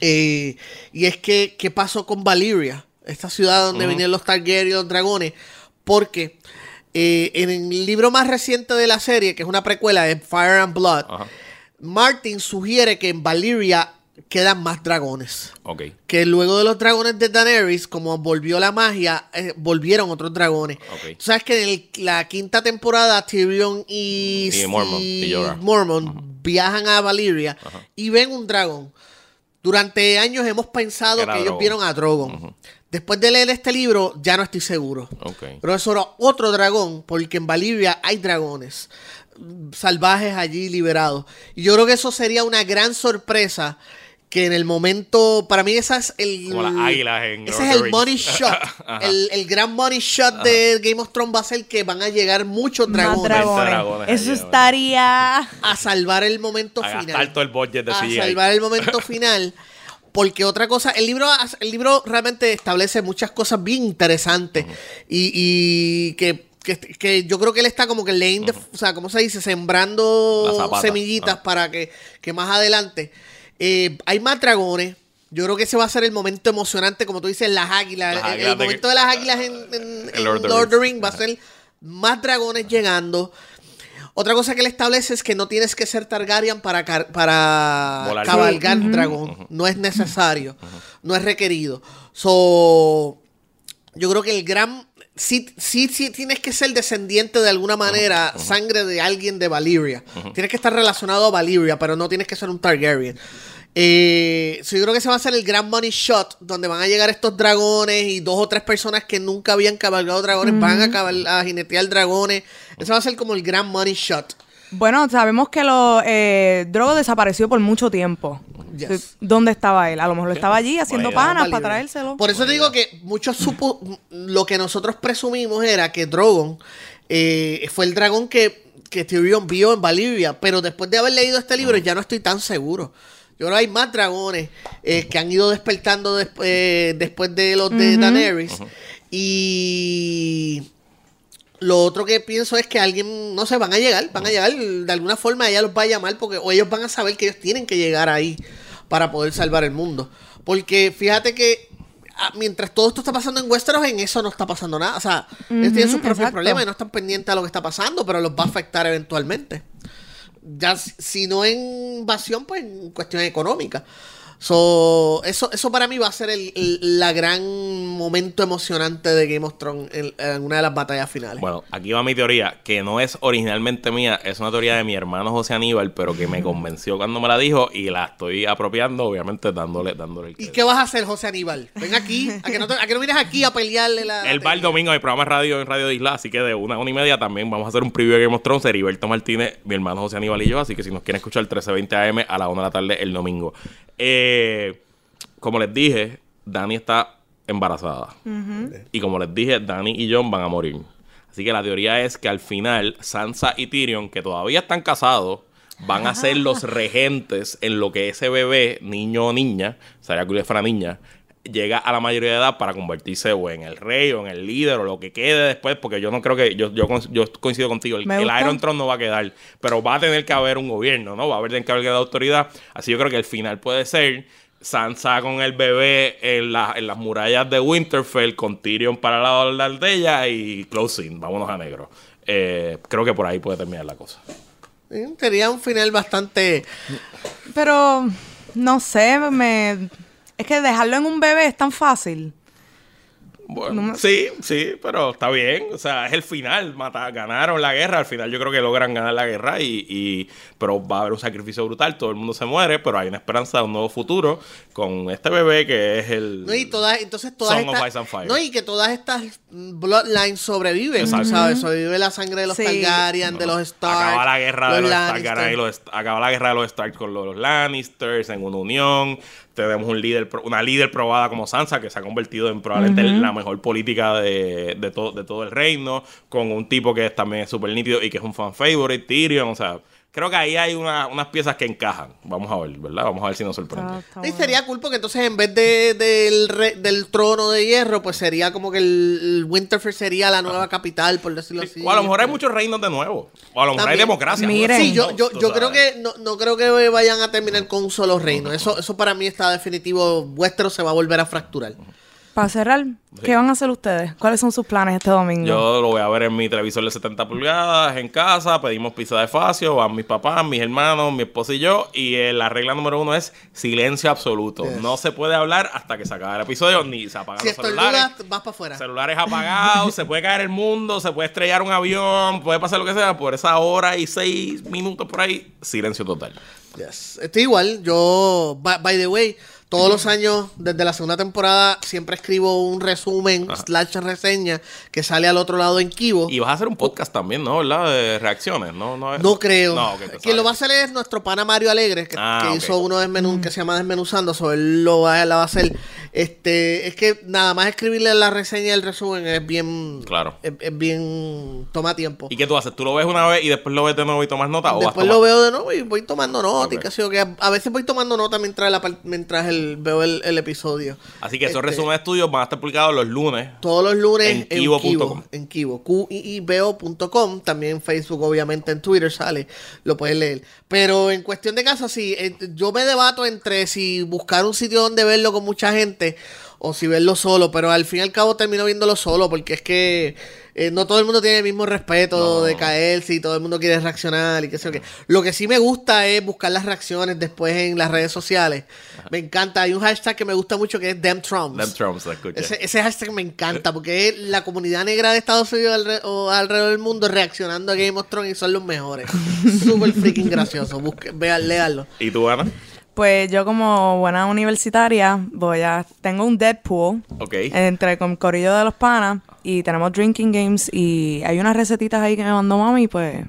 eh, y es que, ¿qué pasó con Valyria? Esta ciudad donde venían los Targaryen y los dragones. Porque eh, en el libro más reciente de la serie, que es una precuela de Fire and Blood. Martin sugiere que en Valyria quedan más dragones. Ok. Que luego de los dragones de Daenerys, como volvió la magia, eh, volvieron otros dragones. Ok. Tú sabes que en el- la quinta temporada Tyrion y, Y Mormont, y Jorah. Mormont viajan a Valyria y ven un dragón. Durante años hemos pensado Era que ellos Drogon. vieron a Drogon. Después de leer este libro, ya no estoy seguro. Ok. Pero eso era otro dragón, porque en Bolivia hay dragones mm, salvajes allí liberados. Y yo creo que eso sería una gran sorpresa que en el momento, para mí esa es el... Como las águilas en Ese Lord es el money shot. El, el gran money shot de Game of Thrones va a ser que van a llegar muchos dragones dragones. dragones Eso estaría. a salvar el momento A final. todo el budget de a CGI. salvar el momento final. Porque otra cosa, el libro, el libro realmente establece muchas cosas bien interesantes. y, y que, que, que yo creo que él está como que laying the- o sea, ¿cómo se dice? Sembrando semillitas para que, que más adelante. Eh, hay más dragones. Yo creo que ese va a ser el momento emocionante, como tú dices, las águilas. Las el- águilas el de momento que- de las águilas en, en- Lord Lord of the Rings. Rings va a ser más dragones llegando. Otra cosa que él establece es que no tienes que ser Targaryen para, car- para Volar. cabalgar dragón. No es necesario. No es requerido. So, yo creo que el gran... Sí, sí, sí tienes que ser descendiente de alguna manera, sangre de alguien de Valyria. Tienes que estar relacionado a Valyria, pero no tienes que ser un Targaryen. Eh, so yo creo que ese va a ser el gran money shot, donde van a llegar estos dragones y dos o tres personas que nunca habían cabalgado dragones van a, cabal- a jinetear dragones. Ese va a ser como el gran money shot. Bueno, sabemos que los eh, Drogo desapareció por mucho tiempo. Yes. ¿Dónde estaba él? A lo mejor estaba allí haciendo panas para traérselo. Por eso te digo que muchos supo lo que nosotros presumimos era que Drogon eh, fue el dragón que, que Tyrion vio en Valyria, pero después de haber leído este libro ya no estoy tan seguro. Yo creo que hay más dragones eh, que han ido despertando desp- eh, después de los de Daenerys. Y lo otro que pienso es que alguien, no sé, van a llegar, van a llegar, de alguna forma ella los va a llamar porque o ellos van a saber que ellos tienen que llegar ahí para poder salvar el mundo. Porque fíjate que ah, mientras todo esto está pasando en Westeros, en eso no está pasando nada. O sea, ellos tienen sus propios exacto. problemas y no están pendientes a lo que está pasando, pero los va a afectar eventualmente. Ya si- si no en invasión, pues en cuestión económica. So, eso, eso para mí va a ser el, el- la gran momento emocionante de Game of Thrones en, en una de las batallas finales. Bueno, aquí va mi teoría, que no es originalmente mía, es una teoría de mi hermano José Aníbal, pero que me convenció cuando me la dijo y la estoy apropiando, obviamente dándole, dándole el ¿Y qué vas a hacer, José Aníbal? Ven aquí, a que no, te- a que no vienes aquí a pelearle la... Él va el domingo el programa de radio en Radio de Isla, así que de una a una y media también vamos a hacer un preview de Game of Thrones, Heriberto Martínez, mi hermano José Aníbal y yo, así que si nos quieren escuchar 1320 AM a la 1 de la tarde el domingo. Eh, como les dije, Dani está embarazada. Y como les dije, Dani y John van a morir. Así que la teoría es que al final Sansa y Tyrion, que todavía están casados, van a ser los regentes en lo que ese bebé, niño o niña, sería que fuera niña, llega a la mayoría de edad para convertirse o en el rey o en el líder o lo que quede después, porque yo no creo que, yo, yo, yo coincido contigo, el. Iron Throne no va a quedar, pero va a tener que haber un gobierno, ¿no? Va a haber tener que haber autoridad. Así yo creo que el final puede ser Sansa con el bebé en, la- en las murallas de Winterfell, con Tyrion para la lado de ella y closing, vámonos a negro. Eh, creo que por ahí puede terminar la cosa. Sí, Sería un final bastante... Pero, no sé, me... Es que dejarlo en un bebé es tan fácil. Bueno, No me- sí, sí, pero está bien. O sea, es el final. Mata, ganaron la guerra. Al final yo creo que logran ganar la guerra. Y, y- pero va a haber un sacrificio brutal. Todo el mundo se muere. Pero hay una esperanza de un nuevo futuro con este bebé que es el. No, y todas, entonces todas Song of Ice and Fire. no, y que todas estas bloodlines sobreviven, Exacto. ¿sabes? Sobrevive la sangre de los Sí. Targaryen, de los Stark. Acaba la guerra de los Lannister. Stark, y los- acaba la guerra de los Stark con los, los Lannisters en una unión. Tenemos un líder, una líder probada como Sansa que se ha convertido en probablemente la mejor política de, de, todo, de todo el reino. Con un tipo que es también es súper nítido y que es un fan favorite, Tyrion. O sea, creo que ahí hay una- unas piezas que encajan. Vamos a ver, ¿verdad? Vamos a ver si nos sorprende. Está- está Y sería cool porque entonces en vez de, del, re- del trono de hierro, pues sería como que el, el Winterfell sería la nueva capital, por decirlo así. O a lo mejor hay muchos reinos de nuevo. O a lo mejor hay democracia. Miren. Sí, yo, yo, yo creo que no, no creo que vayan a terminar con un solo reino. Eso, eso para mí está definitivo. Vuestro se va a volver a fracturar. Para cerrar, ¿qué van a hacer ustedes? ¿Cuáles son sus planes este domingo? Yo lo voy a ver en mi televisor de 70 pulgadas, en casa, pedimos pizza de facio, van mis papás, mis hermanos, mi esposa y yo, y eh, la regla número uno es silencio absoluto. Yes. No se puede hablar hasta que se acabe el episodio, ni se apagan Si los celulares. estornudas, vas para afuera. Celulares apagados, se puede caer el mundo, se puede estrellar un avión, puede pasar lo que sea, por esa hora y seis minutos por ahí, silencio total. Yes. Estoy igual. Yo, by, by the way, Todos los años, desde la segunda temporada, siempre escribo un resumen slash reseña que sale al otro lado en Kibo. Y vas a hacer un podcast también, ¿no? ¿Verdad? De reacciones, ¿no? No, No creo. No, Quien lo va a hacer es nuestro pana Mario Alegre, que, Ah, que hizo uno desmenú, que se llama Desmenuzando, sobre él lo va, la va a hacer. Este, es que nada más escribirle la reseña y el resumen es bien. Claro. Es, es bien. toma tiempo. ¿Y qué tú haces? ¿Tú lo ves una vez y después lo ves de nuevo y tomas nota? ¿O vas Después lo veo de nuevo y voy tomando nota y Ok. qué sé yo, que a, veces voy tomando nota mientras, la, mientras el, veo el, el episodio. Así que esos Este, resúmenes tuyos van a estar publicados los lunes. Todos los lunes En en kibo.com. Kibo. En Kibo. Q-I-I-B-O.com. También en Facebook, obviamente, en Twitter sale. Lo puedes leer. Pero en cuestión de casa, sí. eh, yo me debato entre si buscar un sitio donde verlo con mucha gente o si verlo solo. Pero al fin y al cabo termino viéndolo solo porque es que eh, no todo el mundo tiene el mismo respeto No. de caerse y todo el mundo quiere reaccionar y qué sé yo qué. Lo que sí me gusta es buscar las reacciones después en las redes sociales. Me encanta. Hay un hashtag que me gusta mucho que es Them Trumps. Them Trumps, la. Ese, ese hashtag me encanta porque es la comunidad negra de Estados Unidos alre- o alrededor del mundo reaccionando a Game of Thrones y son los mejores. Súper freaking gracioso. Busque, vean, léanlo. ¿Y tú, Ana? Pues yo como buena universitaria voy a... Tengo un Deadpool Ok. entre con corillo de los panas y tenemos drinking games y hay unas recetitas ahí que me mandó mami pues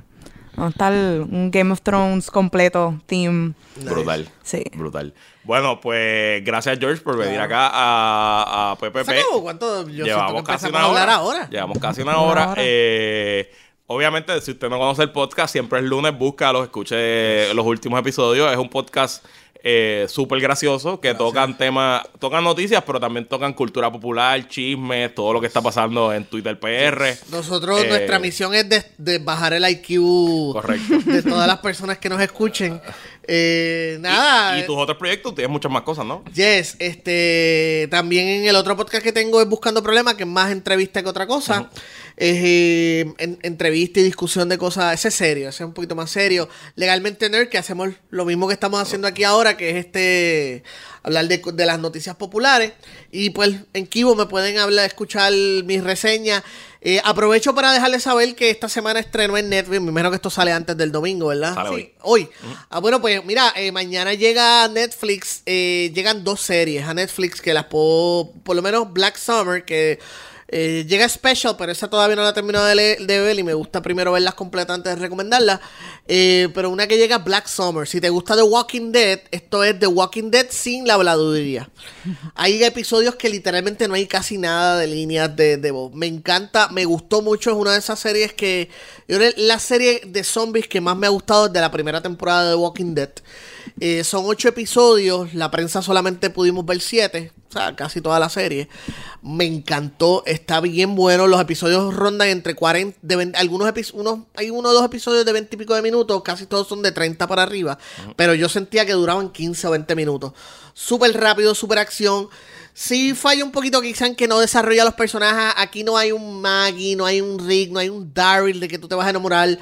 vamos a estar un Game of Thrones completo, team. Brutal. Sí. Brutal. Bueno, pues gracias, George, por venir acá a, a PPP. ¿Se acabó? ¿Cuánto? Yo siento que Llevamos casi una hablar hora. ahora. Llevamos casi una Una hora. hora. Eh, obviamente, si usted no conoce el podcast, siempre es lunes, búscalo, escuche los últimos episodios. Es un podcast eh, súper gracioso que tocan temas, tocan noticias, pero también tocan cultura popular, chismes, todo lo que está pasando en Twitter PR. Nosotros, Eh, nuestra misión es de, de bajar el IQ Correcto. de todas las personas que nos escuchen. Eh, nada. Y, y tus otros proyectos tienes muchas más cosas, ¿no? Yes, este también en el otro podcast que tengo es Buscando Problemas, que es más entrevista que otra cosa. Es eh, en- entrevista y discusión de cosas, ese es serio, ese es un poquito más serio. Legalmente Nerd, que hacemos lo mismo que estamos haciendo aquí ahora, que es este hablar de, de las noticias populares. Y pues en Kibo me pueden hablar, escuchar mis reseñas. Eh, aprovecho para dejarles saber que esta semana estrenó en Netflix. Me imagino que esto sale antes del domingo, ¿verdad? Sale hoy. Hoy. Ah, bueno, pues mira, eh, mañana llega a Netflix, eh, llegan dos series a Netflix que las puedo, por lo menos Black Summer, que eh, llega special, pero esa todavía no la he terminado de, le- de ver y me gusta primero verlas completas antes de recomendarlas. Eh, pero una que llega Black Summer, si te gusta The Walking Dead, esto es The Walking Dead sin la habladuría. Hay episodios que literalmente no hay casi nada de líneas de, de voz. Me encanta, me gustó mucho. Es una de esas series que. Yo la serie de zombies que más me ha gustado desde la primera temporada de The Walking Dead. Eh, son ocho episodios. La prensa solamente pudimos ver siete. O sea, casi toda la serie. Me encantó. Está bien bueno. Los episodios rondan entre 40. De 20 algunos epi- unos, hay uno o dos episodios de 20 y pico de minutos. Casi todos son de 30 para arriba. Pero yo sentía que duraban 15 o 20 minutos. Súper rápido, súper acción. Sí falla un poquito quizá en que no desarrolla los personajes. Aquí no hay un Maggie, no hay un Rick, no hay un Daryl de que tú te vas a enamorar.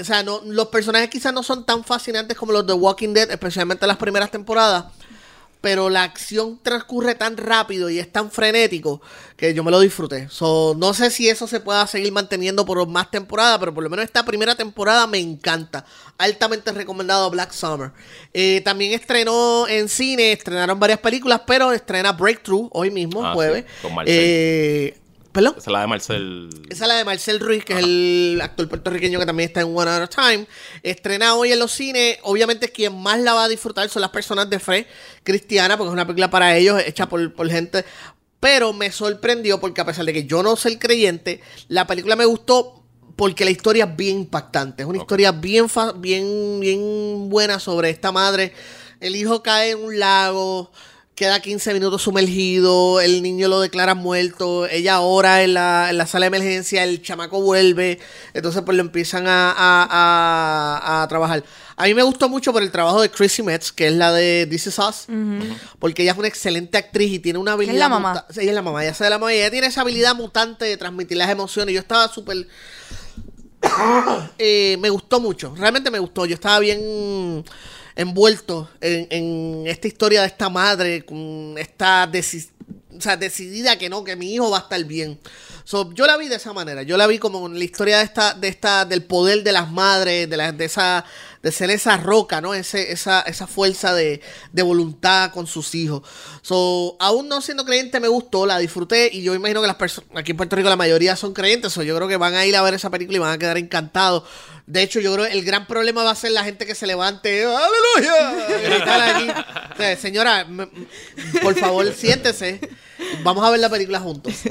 O sea, no, los personajes quizás no son tan fascinantes como los de Walking Dead, especialmente en las primeras temporadas. Pero la acción transcurre tan rápido y es tan frenético que yo me lo disfruté. So, no sé si eso se pueda seguir manteniendo por más temporadas, pero por lo menos esta primera temporada me encanta. Altamente recomendado Black Summer. Eh, también estrenó en cine, estrenaron varias películas, pero estrena Breakthrough hoy mismo, Ah, jueves. sí, con Marcel. Eh, ¿Perdón? Esa es la de Marcel. Esa es la de Marcel Ruiz, que es el actor puertorriqueño que también está en One at a Time. Estrena hoy en los cines. Obviamente, quien más la va a disfrutar son las personas de fe cristiana, porque es una película para ellos, hecha por, por gente. Pero me sorprendió porque, a pesar de que yo no soy creyente, la película me gustó porque la historia es bien impactante. Es una historia bien, fa- bien, bien buena sobre esta madre. El hijo cae en un lago queda 15 minutos sumergido, el niño lo declara muerto, ella ora en la, en la sala de emergencia, el chamaco vuelve, entonces pues lo empiezan a, a- a- a trabajar. A mí me gustó mucho por el trabajo de Chrissy Metz, que es la de This Is Us, porque ella es una excelente actriz y tiene una habilidad... la mamá. ella es la mamá, ella de la mamá y ella tiene esa habilidad mutante de transmitir las emociones. Yo estaba súper... Eh, me gustó mucho, realmente me gustó. Yo estaba bien envuelto en, en esta historia de esta madre, con esta o sea, decidida que no, que mi hijo va a estar bien. So, yo la vi de esa manera, yo la vi como la historia de esta, de esta, del poder de las madres, de, la, de esa, de ser esa roca, ¿no? Ese, esa, esa fuerza de, de voluntad con sus hijos. So, aún no siendo creyente me gustó, la disfruté y yo imagino que las personas, aquí en Puerto Rico la mayoría son creyentes, so yo creo que van a ir a ver esa película y van a quedar encantados. De hecho, yo creo que el gran problema va a ser la gente que se levante, ¡Aleluya! señora, por favor, siéntese. Vamos a ver la película juntos.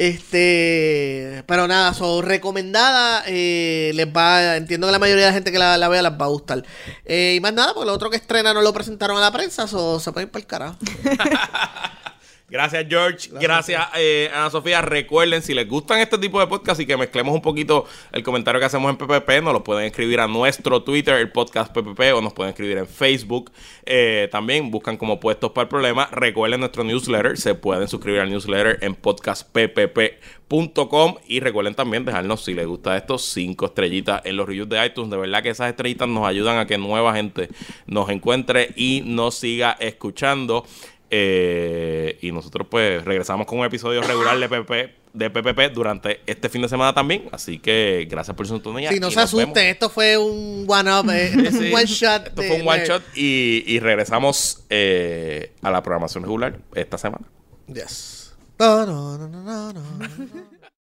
Este, pero nada, son recomendada. eh, les va, entiendo que la mayoría de la gente que la, la vea las va a gustar. Eh, y más nada, porque lo otro que estrena no lo presentaron a la prensa, so, se pueden ir para el carajo. Gracias, George. Gracias, eh, Ana Sofía. Recuerden, si les gustan este tipo de podcast y que mezclemos un poquito el comentario que hacemos en PPP, nos lo pueden escribir a nuestro Twitter, el podcast PPP, o nos pueden escribir en Facebook. Eh, también buscan como puestos para el problema. Recuerden nuestro newsletter. Se pueden suscribir al newsletter en podcastppp.com. Y recuerden también dejarnos, si les gusta esto, cinco estrellitas en los reviews de iTunes. De verdad que esas estrellitas nos ayudan a que nueva gente nos encuentre y nos siga escuchando. Eh, y nosotros pues regresamos con un episodio regular de PP, de PPP durante este fin de semana también. Así que gracias por su sintonía. Si no y se vemos. asusten, esto fue un one-up, eh, esto fue Sí, un one-shot. Esto de fue un one shot y, y regresamos eh, a la programación regular esta semana. Yes.